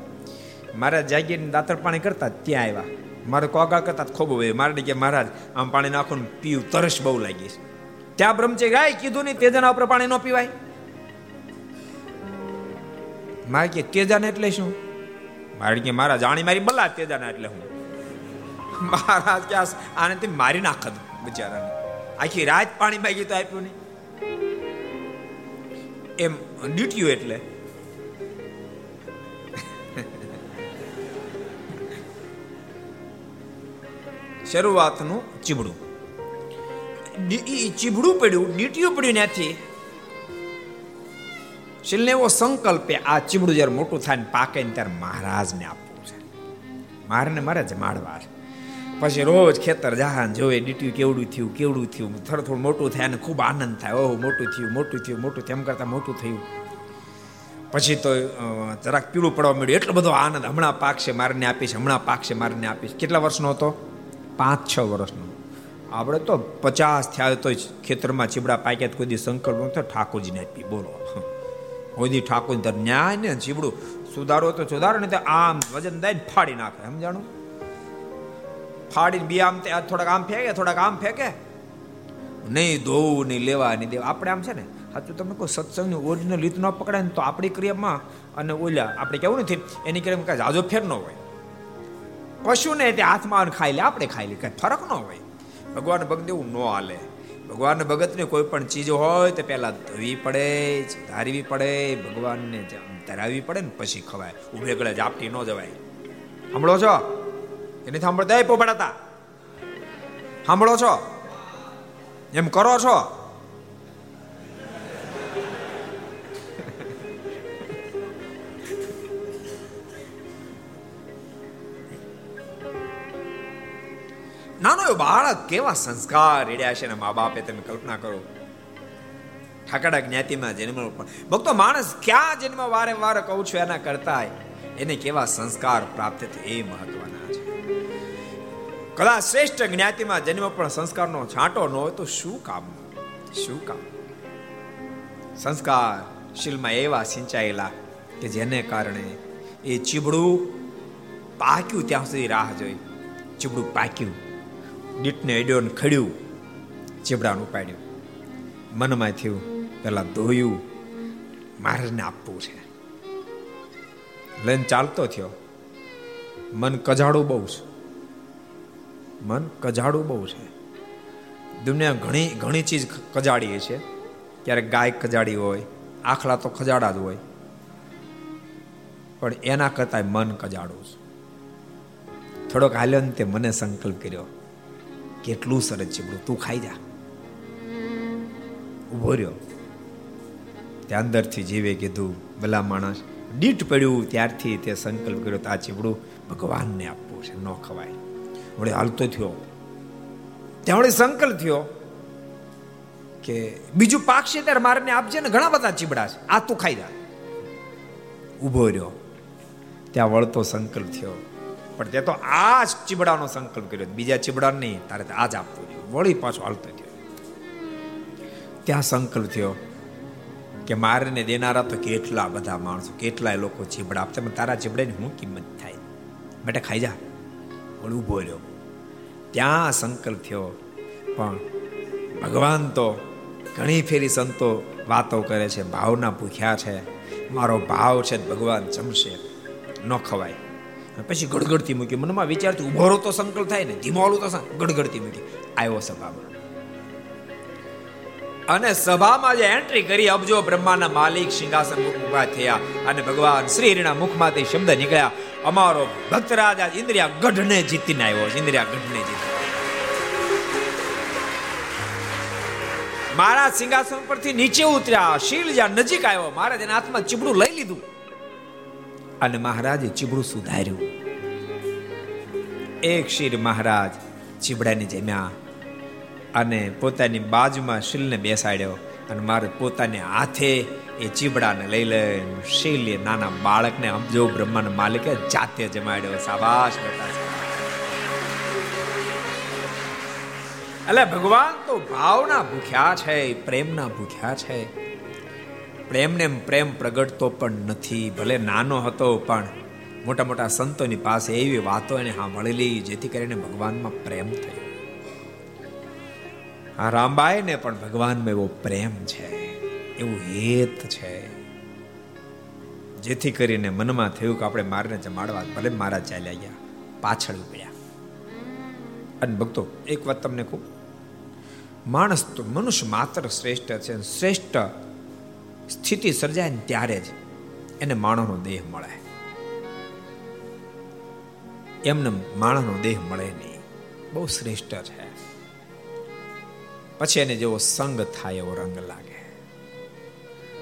મારા જાગીને દાતર પાણી કરતા ત્યાં આવ્યા. મારે કોગા કરતા ખૂબ હોય મારે કે મહારાજ, આમ પાણી નાખો ને પીવું, તરસ બહુ લાગી છે. ત્યાં બ્રહ્મચર્ય ગાય કીધું નહીં, તેજાના ઉપર પાણી ન પીવાય. મારે કે તેજાને એટલે શું? મારે કે મારા જાણી મારી બલા તેજાના એટલે હું. મહારાજ કે આને તે મારી નાખત બિચારાને. આખી રાત પાણી માગી તો આપ્યું નહીં. એમ ડ્યુટીઓ એટલે. શરૂઆતનું ચીબડું. ચીબડું પડ્યું ડીટીયું પડ્યું ત્યાંથી. છેલ્લે એવો સંકલ્પે આ ચીબડું જ્યારે મોટું થાય ને પાકે ને ત્યારે મહારાજને આપવું છે. મારને મારે જ માળવા છે પછી રોજ ખેતર જહાન જોવે ડીટ્યું કેવડું થયું કેવડું થયું. થોડું થોડું મોટું થાય અને ખૂબ આનંદ થાય. ઓહો, મોટું થયું મોટું થયું, મોટું તેમ કરતાં મોટું થયું. પછી તો જરાક પીળું પડવા મળ્યું એટલો બધો આનંદ હમણાં પાકશે મારને આપીશ, હમણાં પાકશે મારને આપીશ. કેટલા વર્ષનો હતો? પાંચ છ વર્ષનો. આપણે તો પચાસ થયા તો ખેતરમાં ચીબડા પાક્યા કોઈ દી સંકલ્પ તો ઠાકોરજીને આપી, બોલો. કોઈ દી ઠાકોર ન્યાય ને ચીબડું સુધારો તો સુધારો ને આમ વજન દઈને ફાડી નાખે. સમજાણું ફાડીને બી આમ થોડાક આમ ફેંકે, થોડાક આમ ફેંકે. નહીં ધોવું, નહીં લેવા, નહીં દેવા. આપણે આમ છે ને, સાચું તમને કોઈ સત્સંગની ઓરિજિનલ રીત ન પકડાય ને તો આપણી ક્રિયામાં અને ઓલ્યા આપણે કેવું નથી, એની ક્રિયામાં કાંઈ જાજો ફેર ન હોય. પશુને તે હાથમાં ખાઈ લે, આપણે ખાઈ લે, કાંઈ ફરક ન હોય. ભગવાન ભગત એવું ન હાલે. ભગવાન ભગતની કોઈ પણ ચીજ હોય તો પહેલા ધોવી પડે, ધારવી પડે, ભગવાનને ધરાવી પડે ને પછી ખવાય. ઉભે ગળે જાપટી ન જવાય. સાંભળો છો? એની સાંભળતા પોપડાતા સાંભળો છો? એમ કરો છો? નાનો એવો બાળક કેવા સંસ્કાર રેડ્યા છે ને મા બાપે તમે કલ્પના કરો. ઠાકડા જ્ઞાતિમાં જન્મ ભક્તો માણસ ક્યાં જન્મ વારે વારે કહું છું એના કરતા એને કેવા સંસ્કાર પ્રાપ્ત થાય એ મહત્વના છે. કદાચ શ્રેષ્ઠ જ્ઞાતિમાં જન્મ પણ સંસ્કારનો છાંટો ન હોય તો શું કામ? શું કામ? સંસ્કાર શીલમાં એવા સિંચાયેલા કે જેને કારણે એ ચીબડું પાક્યું ત્યાં સુધી રાહ જોઈ. ચીબડું પાક્યું. દીટને એડ્યો ખડ્યું, ચીબડાનું પાડ્યું મનમાં થયું, પેલા ધોયું મહારાજને આપવું છે. લઈને ચાલતો થયો. મન કજાડું બહુ છે. મન કજાડું બહુ છે. દુનિયા ઘણી ઘણી ચીજ કજાડીએ છે ક્યારેક ગાય કજાડી હોય, આખલા તો ખજાડા જ હોય. પણ એના કરતા મન કજાડું છે. થોડોક હાલ્યો ને તે મને સંકલ્પ કર્યો. કેટલું સરસ ચીબડું તું ખાઈ જા. ઊભો રહ્યો. ત્યાં અંદરથી જીવે કીધું, ભલા માણસ. દીઠ પડ્યું, ત્યારથી તે સંકલ્પ કર્યો આ ચીબડું ભગવાનને આપવું છે, ન ખવાય. વળે હાલતો થયો. ત્યાં વળે સંકલ્પ થયો કે બીજું પાકશે ત્યારે મારે આપજે ને ઘણા બધા ચીબડા છે. આ તું ખાઈ જા. ઊભો રહ્યો. ત્યાં વળતો સંકલ્પ થયો. પણ તે તો આ જ ચીબડાનો સંકલ્પ કર્યો. બીજા ચીબડા નહીં, તારે આ જ આપવું જોઈએ. વળી પાછો હાલતો થયો ત્યાં સંકલ્પ થયો કે મારે દેનારા તો કેટલા બધા માણસો, કેટલાય લોકો ચીબડા આપતા પણ તારા ચીબડાની શું કિંમત થાય? બેટા, ખાઈ જા. વળી ઊભો રહ્યો. ત્યાં સંકલ્પ થયો. પણ ભગવાન તો ઘણી ફેરી સંતો વાતો કરે છે, ભાવના ભૂખ્યા છે. મારો ભાવ છે ભગવાન જમશે. ન ખવાય. પછી ગડગડતી મૂકી. મનમાં વિચારથી ઊભો તો સંકલ્પ થાય ને. ધીમો તો ગડગડતી મૂકી. આવ્યો સભામાં. અને સભામાં જે એન્ટ્રી કરી અબજો બ્રહ્માના માલિક સિંહાસન ઊભા થયા અને ભગવાન શ્રી હરિના મુખમાંથી શબ્દ નીકળ્યા, અમારો ભક્ત રાજા ઇન્દ્રિયા ગઢને જીતીને આવ્યો ઇન્દ્રિયા ગઢને જીતી મારા સિંહાસન પરથી નીચે ઉતર્યા, શીલ જ્યાં નજીક આવ્યો, મહારાજ એના હાથમાં ચીબડું લઈ લીધું. અને મહારાજે ચીબડું સુધાર્યું. એક શીર મહારાજ ચીબડાની જમ્યા અને પોતાની બાજુમાં શીલને બેસાડ્યો અને મારે પોતાને હાથે એ ચીબડાને લઈ લઈને શીલે નાના બાળકને અબજો બ્રહ્માના માલિકે જાતે જમાડ્યો. સાબાશ બેટા એટલે ભગવાન તો ભાવના ભૂખ્યા છે, પ્રેમના ભૂખ્યા છે. પ્રેમને પ્રેમ પ્રગટતો પણ નથી. ભલે નાનો હતો પણ મોટા મોટા સંતોની પાસે એવી વાતો એને સાંભળેલી જેથી કરીને ભગવાનમાં પ્રેમ થયો. આ રામબાઈને પણ ભગવાનમાં એવો પ્રેમ છે, એવું હેત છે. જેથી કરીને મનમાં થયું કે આપણે મારને જમાડવા, ભલે મારા ચાલ્યા ગયા, પાછળ ઉપડ્યા. અને ભક્તો, એક વાત તમને કહું. માણસ તો મનુષ્ય માત્ર શ્રેષ્ઠ છે શ્રેષ્ઠ સ્થિતિ સર્જાય ને ત્યારે જ એને માણસનો દેહ મળે. એમને માણસનો દેહ મળે નહીં. બહુ શ્રેષ્ઠ છે. પછી એને જેવો સંગ થાય એવો રંગ લાગે.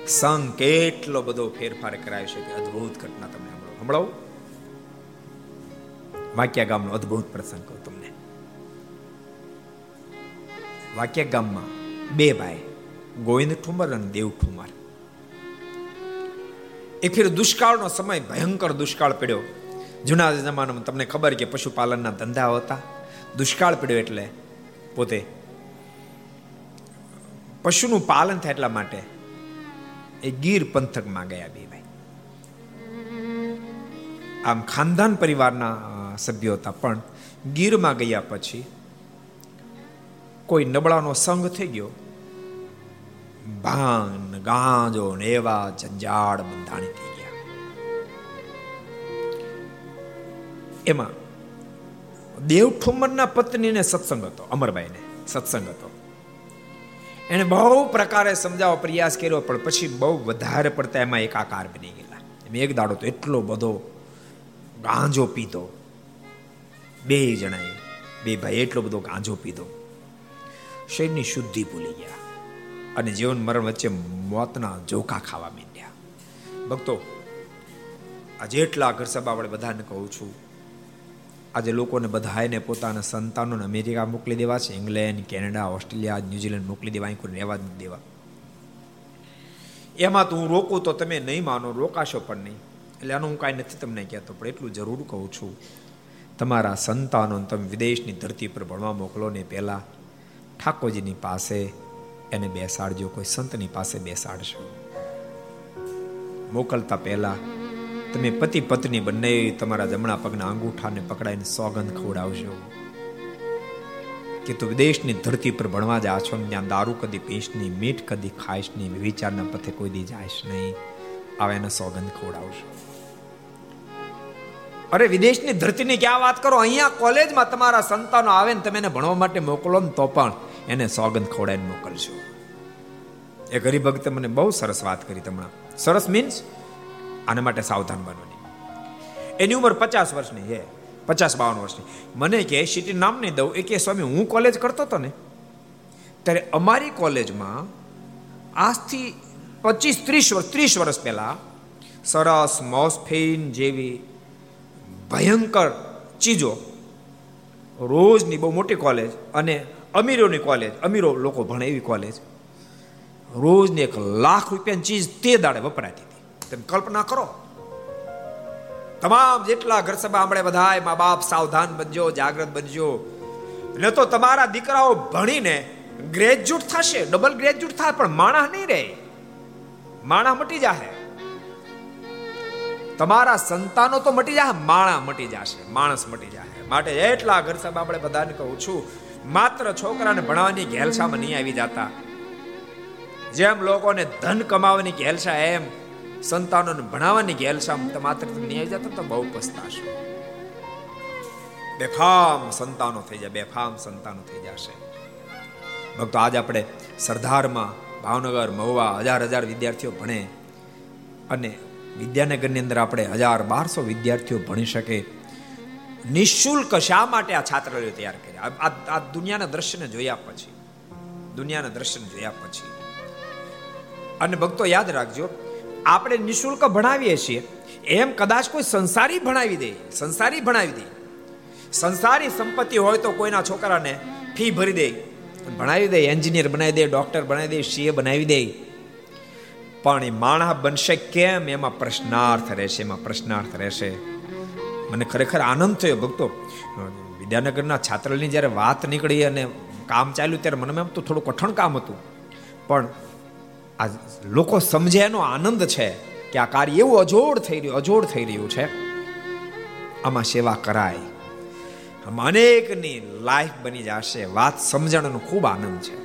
સંગ કેટલો બધો ફેરફાર કરાવી શકે અદ્ભુત ઘટના તમને સંભળાવું? વાક્યા ગામનો અદ્ભુત પ્રસંગ કહું તમને. વાક્યા ગામમાં બે ભાઈ ગોવિંદ ઠુમર અને દેવ ઠુમર એક ફેર દુષ્કાળનો સમય, ભયંકર દુષ્કાળ પડ્યો. જૂના જમાનામાં તમને ખબર કે પશુપાલનના ધંધા હતા. દુષ્કાળ પડ્યો એટલે પોતે પશુનું પાલન થાય એટલા માટે એ ગીર પંથકમાં ગયા બે ભાઈ. આમ ખાનદાન પરિવારના સભ્યો હતા, પણ ગીરમાં ગયા પછી કોઈ નબળાનો સંગ થઈ ગયો. ભાન ગાંજો ને એવા જંજાળ બંધાણી થઈ ગયા. એમાં દેવ ઠુમરના પત્નીને સત્સંગ હતો અમરબાઈને સત્સંગ હતો. એને બહુ પ્રકારે સમજાવવા પ્રયાસ કર્યો, પણ પછી બહુ વધારે પડતા એમાં એકાકાર બની ગયેલા. એમ એક દાડો તો એટલો બધો ગાંજો પીધો. બે જણાએ, બે ભાઈ એટલો બધો ગાંજો પીધો. શરીરની શુદ્ધિ ભૂલી ગયા. અને જીવન મરણ વચ્ચે મોતના જોકા ખાવા માંડ્યા. ભક્તો આ જેટલા ઘર સભા આપણે બધાને કહું છું, આજે લોકોને બધાને પોતાના સંતાનોને અમેરિકા મોકલી દેવા છે, ઇંગ્લેન્ડ, કેનેડા, ઓસ્ટ્રેલિયા, ન્યુઝીલેન્ડ મોકલી દેવા કોઈ રહેવા જ દેવા. એમાં તો હું રોકું તો તમે નહીં માનો, રોકાશો પણ નહીં. એટલે આનું હું કાંઈ નથી તમને કહેતો, પણ એટલું જરૂર કહું છું, તમારા સંતાનો તમે વિદેશની ધરતી પર ભણવા મોકલો ને પહેલાં ઠાકોરજીની પાસે એને બેસાડજો, કોઈ સંતની પાસે બેસાડશો. મોકલતા પહેલા તમે પતિ પત્ની બંને તમારા જમણા પગના અંગૂઠાને પકડાઈને સોગંદ ખવડાવજો. કે તું વિદેશની ધરતી પર ભણવા જા છો ત્યાં દારૂ કદી પીશ નહીં મીઠ કદી ખાઈશ નહીં વિચારના પથે કોઈ દી જાયશ નહીં. આવે એને સોગંદ ખવડાવશો અરે વિદેશની ધરતીની ક્યાં વાત કરો? અહીંયા કોલેજમાં તમારા સંતાનો આવે ને તમે એને ભણવા માટે મોકલો ને તો પણ. એને સોગંદ ખવડાવીને મોકલજો. એ હરિભક્ત મને બહુ સરસ વાત કરી તમને સરસ મીન્સ આના માટે સાવધાન બનવાની. એની ઉંમર પચાસ વર્ષની હે. પચાસ બાવન વર્ષની. મને કે સિટી નામ નહીં દઉં. એ કે, સ્વામી, હું કોલેજ કરતો હતો ને? ત્યારે અમારી કોલેજમાં આજથી પચીસ, ત્રીસ વર્ષ ત્રીસ વર્ષ પહેલા સરસ મોસફેન જેવી ભયંકર ચીજો રોજની બહુ મોટી કોલેજ અને અમીરોની કોલેજ અમીરો લોકો ભણે એવી કોલેજ રોજની એક લાખ રૂપિયાની ચીજ તે દાડે વપરાતી હતી. તમે કલ્પના કરો. તમામ જેટલા ઘર સભા સાંભળે બધા મા બાપ સાવધાન બનજો, જાગ્રત બનજો. ન તો તમારા દીકરાઓ ભણીને ગ્રેજ્યુએટ થશે ડબલ ગ્રેજ્યુએટ થાય, પણ માણસ નહીં રહે. માણસ મટી જાહે. તમારા સંતાનો તો મટી જાય માણા મટી જશે, માણસ મટી જાય માટે એટલા ઘર સભા આપણે બધાને કહું છું માત્ર છોકરાને ભણવાની ઘેલસામાં નહીં આવી જતા. જેમ લોકોને ધન કમાવાની ઘેલસા, એમ સંતાનોને ભણાવવાની ઘેલસામાં માત્ર નહીં આવી જતા તો બહુ પસ્તાશો. બેફામ સંતાનો થઈ જાય બેફામ સંતાનો થઈ જશે. ભક્તો, આજ આપણે સરદારમાં ભાવનગર, મહુવા હજાર હજાર વિદ્યાર્થીઓ ભણે. અને વિદ્યાનગરની અંદર આપણે હજાર બારસો વિદ્યાર્થીઓ ભણી શકે. નિઃશુલ્ક શા માટે આ છાત્રાલયો તૈયાર કર્યા? આ દુનિયાના દ્રશ્યને જોયા પછી. દુનિયાના દ્રશ્યને જોયા પછી. અને ભક્તો, યાદ રાખજો, આપણે નિઃશુલ્ક ભણાવીએ છીએ. એમ કદાચ કોઈ સંસારી ભણાવી દે, સંસારી ભણાવી દે. સંસારી સંપત્તિ હોય તો કોઈના છોકરાને ફી ભરી દે, ભણાવી દે, એન્જિનિયર બનાવી દે, ડોક્ટર બનાવી દે, સીએ બનાવી દે. પણ એ માણસ બનશે કેમ? એમાં પ્રશ્નાર્થ રહેશે, એમાં પ્રશ્નાર્થ રહેશે. મને ખરેખર આનંદ થયો ભક્તો. વિદ્યાનગરના છાત્રની જ્યારે વાત નીકળી અને કામ ચાલ્યું ત્યારે મને એમ તો થોડું કઠણ કામ હતું. પણ આ લોકો સમજે એનો આનંદ છે કે આ કાર્ય એવું અજોડ થઈ રહ્યું, અજોડ થઈ રહ્યું છે. આમાં સેવા કરાય. અનેકની લાઈફ બની જશે. વાત સમજણનો ખૂબ આનંદ છે.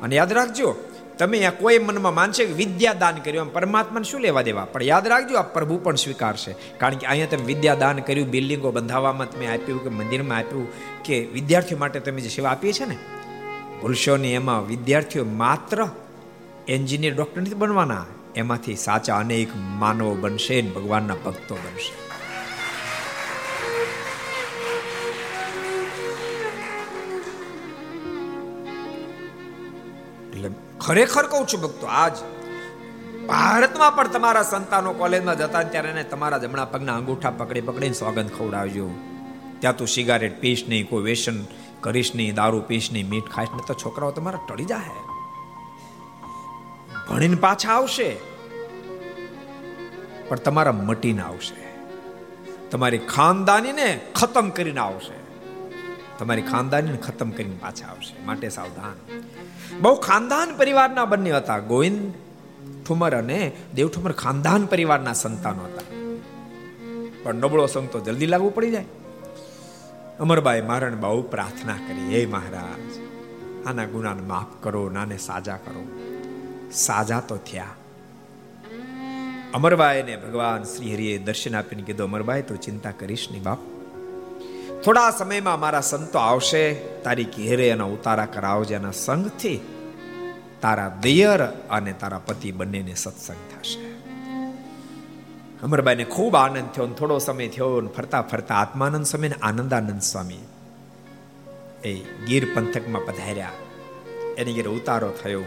અને યાદ રાખજો તમે અહીંયા કોઈ મનમાં માનશે કે વિદ્યા દાન કર્યું એમ? પરમાત્માને શું લેવા દેવા? પણ યાદ રાખજો, આ પ્રભુ પણ સ્વીકારશે. કારણ કે અહીંયા તમે વિદ્યા દાન કર્યું, બિલ્ડિંગો બંધાવવામાં તમે આપ્યું કે મંદિરમાં આપ્યું કે વિદ્યાર્થીઓ માટે તમે જે સેવા આપીએ છે ને, ભૂલશો નહીં, એમાં વિદ્યાર્થીઓ માત્ર એન્જિનિયર, ડૉક્ટર નથી બનવાના. એમાંથી સાચા અનેક માનવો બનશે ભગવાનના ભક્તો બનશે. ખરેખર કહું છું ભક્તો, આજ ભારતમાં પણ તમારા સંતાનો કોલેજમાં જતા ત્યારે એને તમારા જમણા પગના અંગૂઠા પકડી પકડીને સ્વાગત ખવડાવજો. ત્યાં તું સિગારેટ પીશ નહીં, કોઈ વેસન કરીશ નહીં, દારૂ પીશ નહીં, મીઠ ખાઈશ નહીં, તો છોકરાઓ તમારા ટળી જાય ભણીને પાછા આવશે, પણ તમારા મટીને આવશે. તમારી ખાનદાનીને ખતમ કરીને આવશે. તમારી ખાનદાનીને ખતમ કરીને પાછા આવશે. માટે સાવધાન. બહુ ખાનદાન પરિવારના બંને હતા. ગોવિંદ ઠુમર અને દેવ ઠુમર ખાનદાન પરિવારના સંતાનો હતા. પણ નબળો સંગ તો જલ્દી લાગુ પડી જાય. અમરબાઈ મારણ બહુ પ્રાર્થના કરી, હે મહારાજ, આના ગુનાને માફ કરો, નાને સાજા કરો. સાજા તો થયા. અમરબાઈને ભગવાન શ્રી હરિએ દર્શન આપીને કીધું, અમરબાઈ, તો ચિંતા કરીશ નહીં બાપ. થોડા સમયમાં મારા સંતો આવશે. તારી ઘેરે એના ઉતારા કરાવજે એના સંગથી તારા દિયર અને તારા પતિ બંનેને સત્સંગ થશે. અમરબાઈને ખૂબ આનંદ થયો થોડો સમય થયો ફરતા ફરતા આત્માનંદ સ્વામી ને આનંદાનંદ સ્વામી એ ગીર પંથકમાં પધાર્યા. એની ઘેર ઉતારો થયો.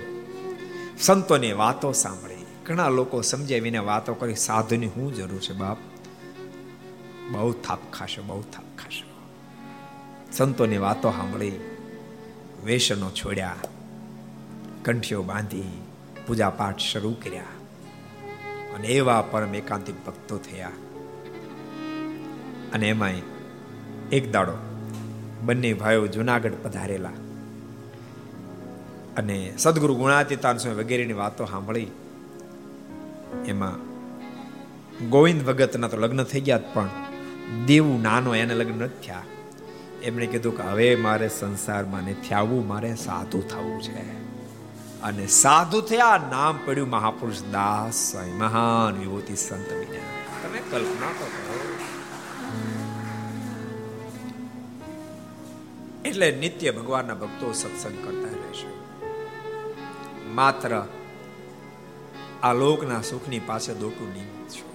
સંતોની વાતો સાંભળી. ઘણા લોકો સમજે વિને વાતો કરી, સાધુની શું જરૂર છે બાપ? બહુ થાપ ખાશે, બહુ થાપ સંતોની વાતો સાંભળી વેસનો છોડ્યા કંઠીઓ બાંધી પૂજા પાઠ શરૂ કર્યા અને એવા પરમ એકાંતિક ભક્તો થયા. અને એમાંય એક દાડો બંને ભાઈઓ જુનાગઢ પધારેલા અને સદગુરુ ગુણાતીતાન સ્વામી વગેરેની વાતો સાંભળી. એમાં ગોવિંદ ભગતના તો લગ્ન થઈ ગયા પણ દેવું નાનો એને લગ્ન નથી થયા. એમણે કીધું કે હવે મારે સંસારમાં નથી આવવું મારે સાધુ થવું છે. અને સાધુ થયા, નામ પડ્યું મહાપુરુષ દાસ સ્વામી મહાન વિભૂતિ સંત બન્યા તમે કલ્પના તો કરો. એટલે નિત્ય ભગવાનના ભક્તો સત્સંગ કરતા રહેશે. માત્ર આ લોકના સુખની પાસે દોટું નહીં છો.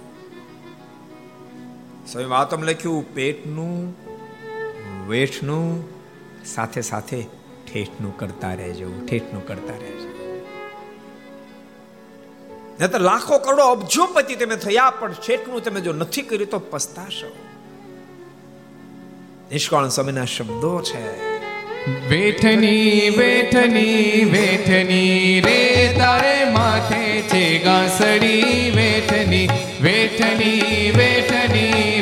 સ્વયં વાતમ લખ્યું, પેટનું વેઠનું સાથે સાથે ઠેઠનું કરતા રહેજો, ઠેઠનું કરતા રહેજો. નહીતર લાખો કરોડો અબજોપતિ તમે થયા, પણ ઠેઠનું તમે જો નથી કર્યું તો પસ્તાશો. નિષ્કાળ સમયના શબ્દો છે. વેઠની વેઠની વેઠની રે તારે માથે છે ગાસડી વેઠની વેઠની વેઠની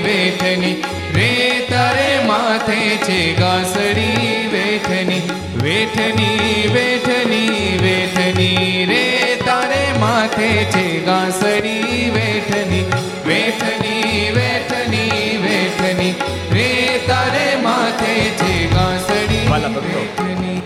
છે ગાસડી વેઠની વેઠની વેઠની વેઠની રે તારે માથે છે ગાસડી વેઠની વેઠની વેઠની વેઠની રે તારે માથે છે ગાસડી વેઠની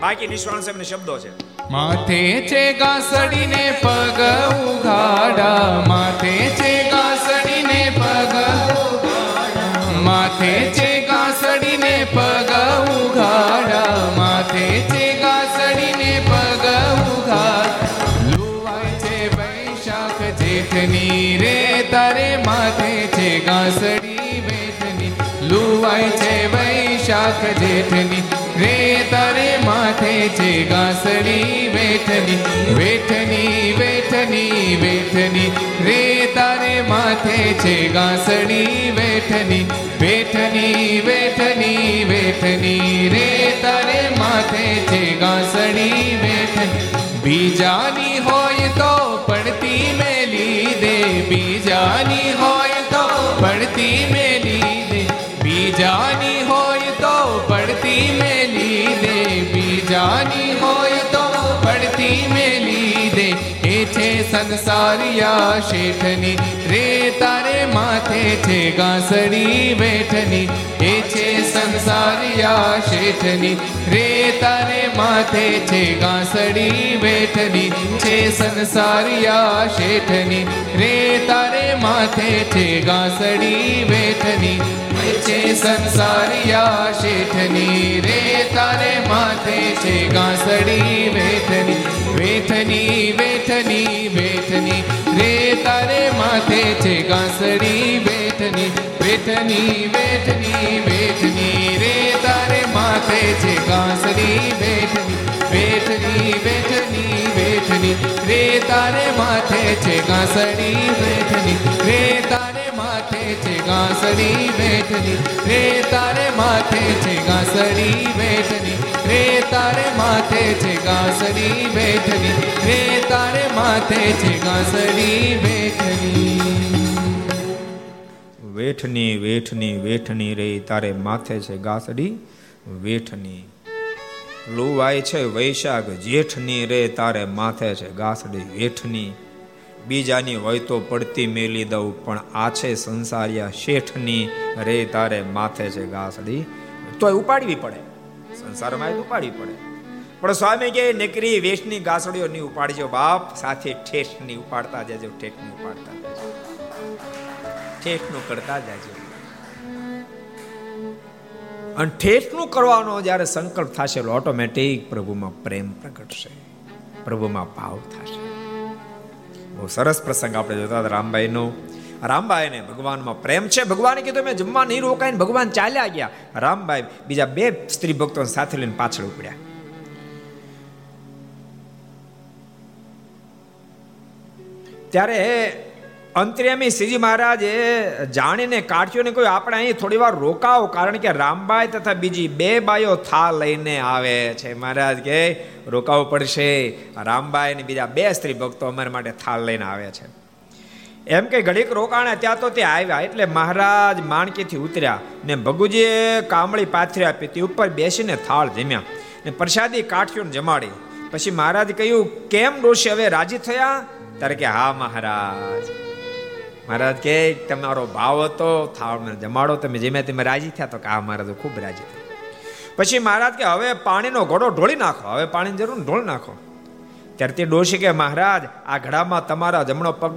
બાકી નિષ્કાળ સાહેબ શબ્દો છે માથે છે ગાસડીને પગ ઉઘાડા માથે છે ગાસડીને પગ ઉઘાડા. માથે છે ગાસડીને પગ ઉઘાડા માથે છે ગાસડીને પગ ઉઘાડા લુવાય છે વૈશાખ જેઠની રે જેઠની. રે તારે માથે છે ઘાસડી વેઠની વેઠની વેઠની વેઠની. રે તારે માથે છે ઘાસડી વેઠની વેઠની વેઠની વેઠની. રે તારે માથે છે ઘાસડી વેઠની. બીજાની હોય બીજાની હોય તો પડતી મેલી દે. એ છે સંસારિયા શેઠની. રે તારે માથે છે ગાસડી બેઠની એ સંસારિયા શેઠની, રે તારે માથે છે ગાસડી વેઠની, છે સંસારિયા શેઠની, રે તારે માથે છે ગાસડી વેઠની એ છે સંસારિયા શેઠની, રે તારે માથે છે ગાસડી વેઠની વેઠની વેઠની વેઠની, રે તારે માથે છે ગાસડી વેઠની વેઠની વેઠની વેઠની રે તારે માથે છે ગાસડી વેઠની વેઠની વેઠની વેઠની રે તારે માથે છે ગાસડી વેઠની, રે તારે માથે છે ગાસડી વેઠની, રે તારે માથે છે ગાસડી વેઠની, રે તારે માથે છે ગાસડી વેઠની, રે તારે માથે છે ગાસડી વેઠની. વેઠની વેઠની વેઠની રે તારે માથે છે ગાસડી, વેઠની. લુવાય છે વૈશાખ, જેઠની રે, તારે માથે છે ગાસડી, વેઠની. બીજાની હોય તો પડતી મેલી દઉં, પણ આ છે સંસારિયા શેઠની રે, તારે માથે છે ગાસડી. તોય ઉપાડવી પડે. સંસારમાં ઉપાડવી પડે. પણ સ્વામી કે, નીકળી વેશની ગાસડીઓ નહીં ઉપાડજો બાપ, સાથે ઠેઠની ઉપાડતા જજો, ઠેઠની ઉપાડતા. ઠેઠનું કરતા જાજો. અને ઠેઠનું કરવાનો જ્યારે સંકલ્પ થશે એટલે ઓટોમેટિક પ્રભુમાં પ્રેમ પ્રગટશે. પ્રભુમાં ભાવ થશે. બહુ સરસ પ્રસંગ આપણે જોતા હતા રામબાઈનો રામબાઈને ભગવાનમાં પ્રેમ છે. ભગવાને કીધું, મેં જમવા નહીં રોકાઈને ભગવાન ચાલ્યા ગયા. રામભાઈ બીજા બે સ્ત્રી ભક્તો સાથે લઈને પાછળ ઉપડ્યા. ત્યારે અંતર્યામી શ્રીજી મહારાજે જાણીને કાઢ્યો ને કોઈ આપણે અહીં થોડી વાર રોકાવો, કારણ કે રામબાઈ તથા બીજી બે બાઈઓ થા લઈને આવે છે. મહારાજ કે, રોકાવું પડશે. રામબાઈ અને બીજા બે સ્ત્રી ભક્તો અમારા માટે થાળ લઈને આવે છે. એમ કે ઘડીક રોકાણા ત્યાં તો તે આવ્યા, એટલે મહારાજ માણકીથી ઉતર્યા ને ભગુજીએ કામળી પાથરી આપી, તે ઉપર બેસીને થાળ જમ્યા ને પ્રસાદી કાઠ્યું જમાડી. પછી મહારાજ કહ્યું, કેમ ડોશી હવે રાજી થયા? ત્યારે કે, હા, મહારાજ. મહારાજ કે, તમારો ભાવ હતો થાળને જમાડો, તમે જેમે તમે રાજી થયા તો કે આ મહારાજ ખૂબ રાજી થયા. પછી મહારાજ કે, હવે પાણીનો ઘોડો ઢોળી નાખો, હવે પાણીની જરૂર ઢોળી નાખો. ત્યારે તે ડોશી કે, મહારાજ, આ ઘડામાં તમારા જમણો પગ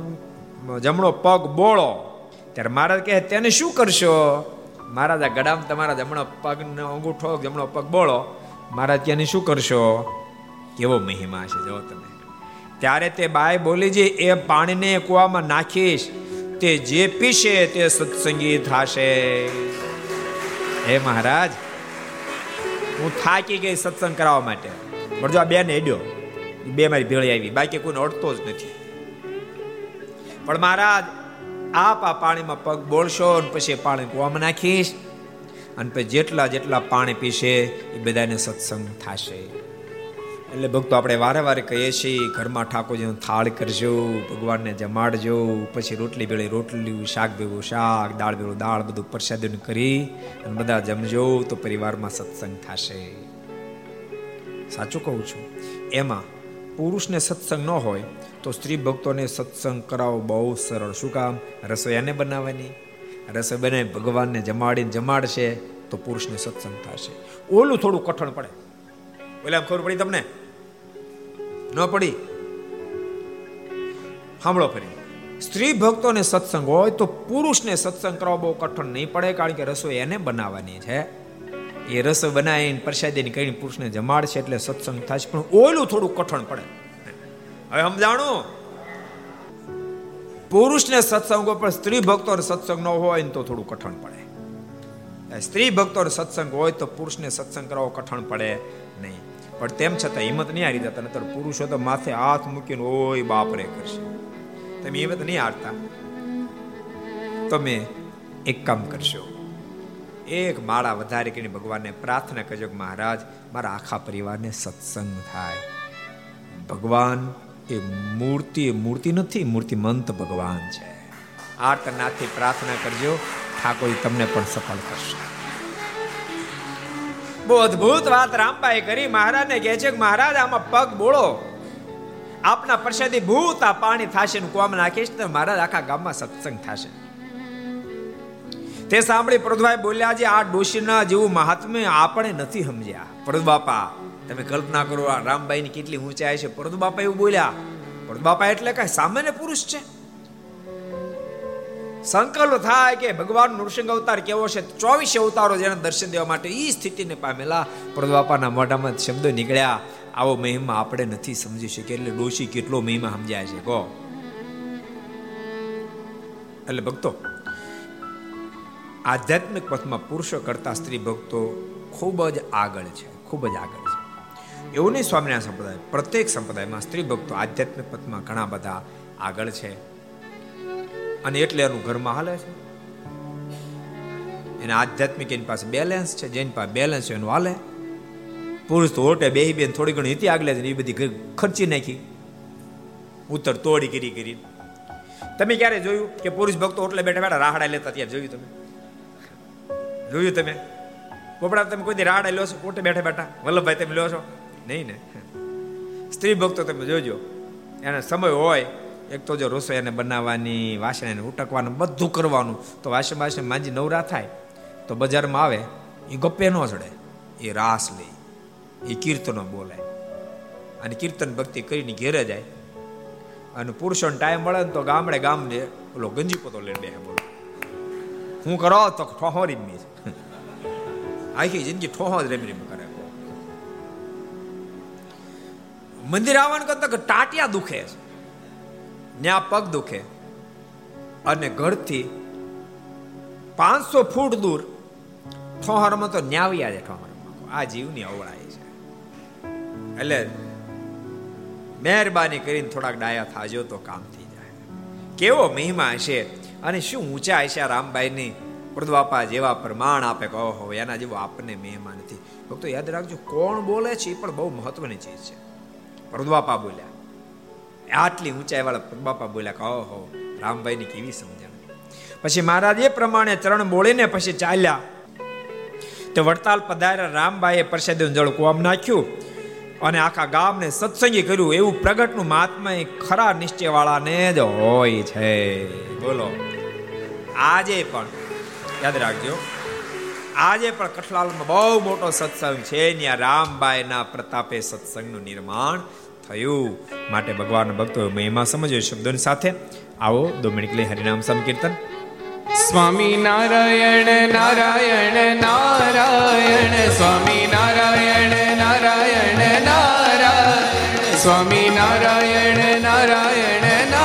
જમણો પગ બોળો. ત્યારે મહારાજ કહે, તેને શું કરશો? મહારાજ, આ ઘડામાં તમારા જમણો પગનો અંગૂઠો, જમણો પગ બોળો. મહારાજ કે શું કરશો? કેવો મહિમા છે, જો તમે. ત્યારે તે બાય બોલી, જે એ પાણીને કુવામાં નાખીશ તે જે પીશે તે સત્સંગી થશે હે મહારાજ, હું થાકી ગઈ સત્સંગ કરાવવા માટે. પણ જો આ બેને હેડ્યો બે મારી ભેળી આવી. બાકી કોઈને અડતો જ નથી. પણ મહારાજ, આપ આ પાણીમાં પગ બોળશો અને પછી પાણી કુવામાં નાખીશ. અને પછી જેટલા જેટલા પાણી પીશે એ બધાને સત્સંગ થશે. એટલે ભક્તો આપણે વારે વારે કહીએ છીએ, ઘરમાં ઠાકોરજીનો થાળ કરજો, ભગવાનને જમાડજો, પછી રોટલી ભેળી રોટલી, શાક ભેગું શાક, દાળ ભેળું દાળ, બધું પ્રસાદન કરી અને બધા જમજો તો પરિવારમાં સત્સંગ થશે. સાચું કહું છું. એમાં પુરુષને સત્સંગ ન હોય તો સ્ત્રી ભક્તોને સત્સંગ કરાવો બહુ સરળ. શું કામ? રસોયાને બનાવવાની. રસોઈ બનાવી ભગવાનને જમાડીને જમાડશે તો પુરુષને સત્સંગ થશે. ઓલું થોડું કઠણ પડે. બોલે ખબર પડી તમને? ન પડી? સાંભળો ફરી. સ્ત્રી ભક્તોને સત્સંગ હોય તો પુરુષને સત્સંગ કરવા બહુ કઠણ નહીં પડે, કારણ કે રસોઈ એને બનાવવાની છે. એ રસોઈ બનાવીને પ્રસાદીને કરીને પુરુષને જમાડશે એટલે સત્સંગ થશે પણ ઓલું થોડું કઠણ પડે. હવે સમજાણું? પુરુષને સત્સંગ પણ સ્ત્રી ભક્તો સત્સંગ ન હોય તો થોડું કઠણ પડે. સ્ત્રી ભક્તો સત્સંગ હોય તો પુરુષને સત્સંગ કરવો કઠણ પડે નહીં. પણ તેમ છતાં હિંમત નહીં હારી જતા, નતર પુરુષો તો માથે હાથ મૂકીને ઓય બાપરે કરશે. તમે હિંમત નહીં હારતા. તમે એક કામ કરશો. એક માળા વધારે કરીને ભગવાનને પ્રાર્થના કરજો મહારાજ, મારા આખા પરિવારને સત્સંગ થાય. ભગવાન એ મૂર્તિ મૂર્તિ નથી મૂર્તિમંત ભગવાન છે. આર્તનાથથી પ્રાર્થના કરજો, ઠાકોર તમને પણ સફળ કરશે. બહુ અદ્ભુત વાત રામબાઈ કરી. મહારાજને કહે છે કે મહારાજ, આમાં પગ બોળો. આપના પ્રસાદી ભૂત આ પાણી થશે ને કોમ નાખીશ તો મહારાજ આખા ગામમાં સત્સંગ થશે. તે સાંભળી પ્રદભાઈ બોલ્યા છે, આ ડોશીના જેવું મહાત્મ્ય આપણે નથી સમજ્યા. પ્રદુ બાપા તમે કલ્પના કરો આ રામબાઈની કેટલી ઊંચાઈ છે. પ્રદુ બાપા એવું બોલ્યા. બાપા એટલે કઈ સામાન્ય પુરુષ છે? સંકલ્પ થાય કે ભગવાન નૃસિંહ અવતાર કેવો છે? ચોવીસ અવતારો જેને દર્શન દેવા માટે એ સ્થિતિને પામેલા પ્રદવાપાના મોઢામાં શબ્દો નીકળ્યા. આવો મહિમા આપણે નથી સમજી શકીએ, એટલે ડોશી કેટલો મહિમા સમજાય છે, કહો. એટલે ભક્તો, આધ્યાત્મિક પથમાં પુરુષો કરતા સ્ત્રી ભક્તો ખૂબ જ આગળ છે, ખૂબ જ આગળ છે. એવું નહીં સ્વામિનારાયણ સંપ્રદાય, પ્રત્યેક સંપ્રદાયમાં સ્ત્રી ભક્તો આધ્યાત્મિક પથમાં ઘણા બધા આગળ છે. અને એટલે એનું ઘરમાં હાલે છે. એને આધ્યાત્મિક એની પાસે બેલેન્સ છે, જેની પાસે બેલેન્સ છે એનું હાલે. પુરુષ તો ઓટે બે બેન થોડી ઘણી હતી આગલે એ બધી ખર્ચી નાખી. ઉત્તર તોડી કરી કરી. તમે ક્યારે જોયું કે પુરુષ ભક્તો ઓટલે બેઠા બેઠા રાહડા લેતા ત્યાં જોયું તમે? જોયું તમે? પોપડા તમે કોઈ રાહડા લો છો? ઓટે બેઠા બેઠા? વલ્લભભાઈ તમે લો છો? નહીં ને? સ્ત્રી ભક્તો તમે જોજો. એને સમય હોય એક તો જો રસોઈ બનાવવાની, વાસણ એને ઉટકવાનું, બધું કરવાનું, તો વાસણ વાસણ માંજી નવરા થાય, તો બજારમાં આવે એ ગપ્પે ન ચડે એ રાસ લે એ કીર્તનો બોલે અને કીર્તન ભક્તિ કરીને ઘેરે જાય. અને પુરુષોને ટાઈમ મળે ને તો ગામડે ગામને ઓલો ગંજી પોતો લઈને બે બોલો. હું કરો તો ઠોહરી જ આખી જિંદગી ઠોહો જ રેમ રેમ કરે. મંદિર આવવાનું કરતા ટાટિયા દુખે છે. ન્યા પગ દુખે. અને ઘરથી પાંચસો ફૂટ દૂર ઠોહરમાં તો ન્યાવ્યા છે ઠોહરમાં આ જીવની અવળાય છે. એટલે મહેરબાની કરીને થોડાક ડાયા થાજો તો કામ થઈ જાય. કેવો મહિમા હશે અને શું ઊંચા હશે રામભાઈની પ્રદવાપા જેવા પ્રમાણ આપે કહો હો એના જેવો આપણને મહેમા નથી. ભક્તો, યાદ રાખજો, કોણ બોલે છે એ પણ બહુ મહત્વની ચીજ છે. પ્રદવાપા બોલ્યા. આટલી ઊંચાઈ વાળા બાપા બોલ્યા કે હો રામભાઈ કેવી સમજણ. પછી મહારાજ એ પ્રમાણે ચરણ બોળીને પછી ચાલ્યા. તે વડતાલ પધાર્યા, રામભાઈએ પ્રસાદ જળ કોમ નાખ્યું અને આખા ગામને સત્સંગી કર્યું. એવું પ્રગટનું મહાત્મા ખરા નિશ્ચય વાળાને જ હોય છે. બોલો. આજે પણ, યાદ રાખજો, આજે પણ કઠલાલમાં બહુ મોટો સત્સંગ છે. ત્યાં રામબાઈના પ્રતાપે સત્સંગનું નિર્માણ થયું માટે ભગવાન ભક્તો મહિમા સમજો શબ્દોની સાથે. આવો દો મિનિટ લઈ હરિનામ સંકીર્તન. સ્વામી નારાયણ નારાયણ નારાયણ. સ્વામી નારાયણ નારાયણ નારાયણ. સ્વામી નારાયણ નારાયણ નારાયણ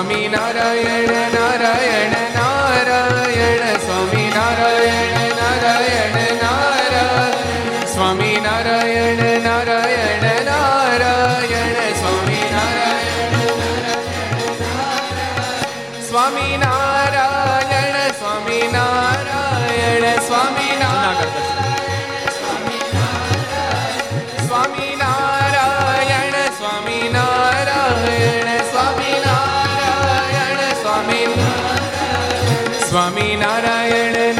સ્વામી નારાયણ નારાયણ. नारायण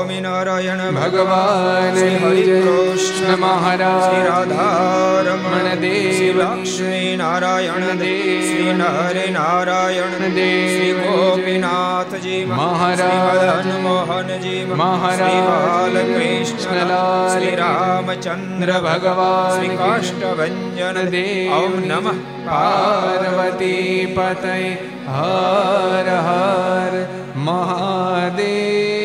સ્વામિનારાયણ ભગવાન કૃષ્ણ મહારાજ શ્રી રાધારમણ દેવ લક્ષ્મી નારાયણ દેવ શ્રી નરે નારાયણ દેવ શ્રી ગોપીનાથજી મહારાજ મોહનજી મહારાજ બાલકૃષ્ણલાલ શ્રી રામચંદ્ર ભગવાન શ્રી કાષ્ટભંજન દેવ નમઃ પાર્વતી પતય હર હર મહાદેવ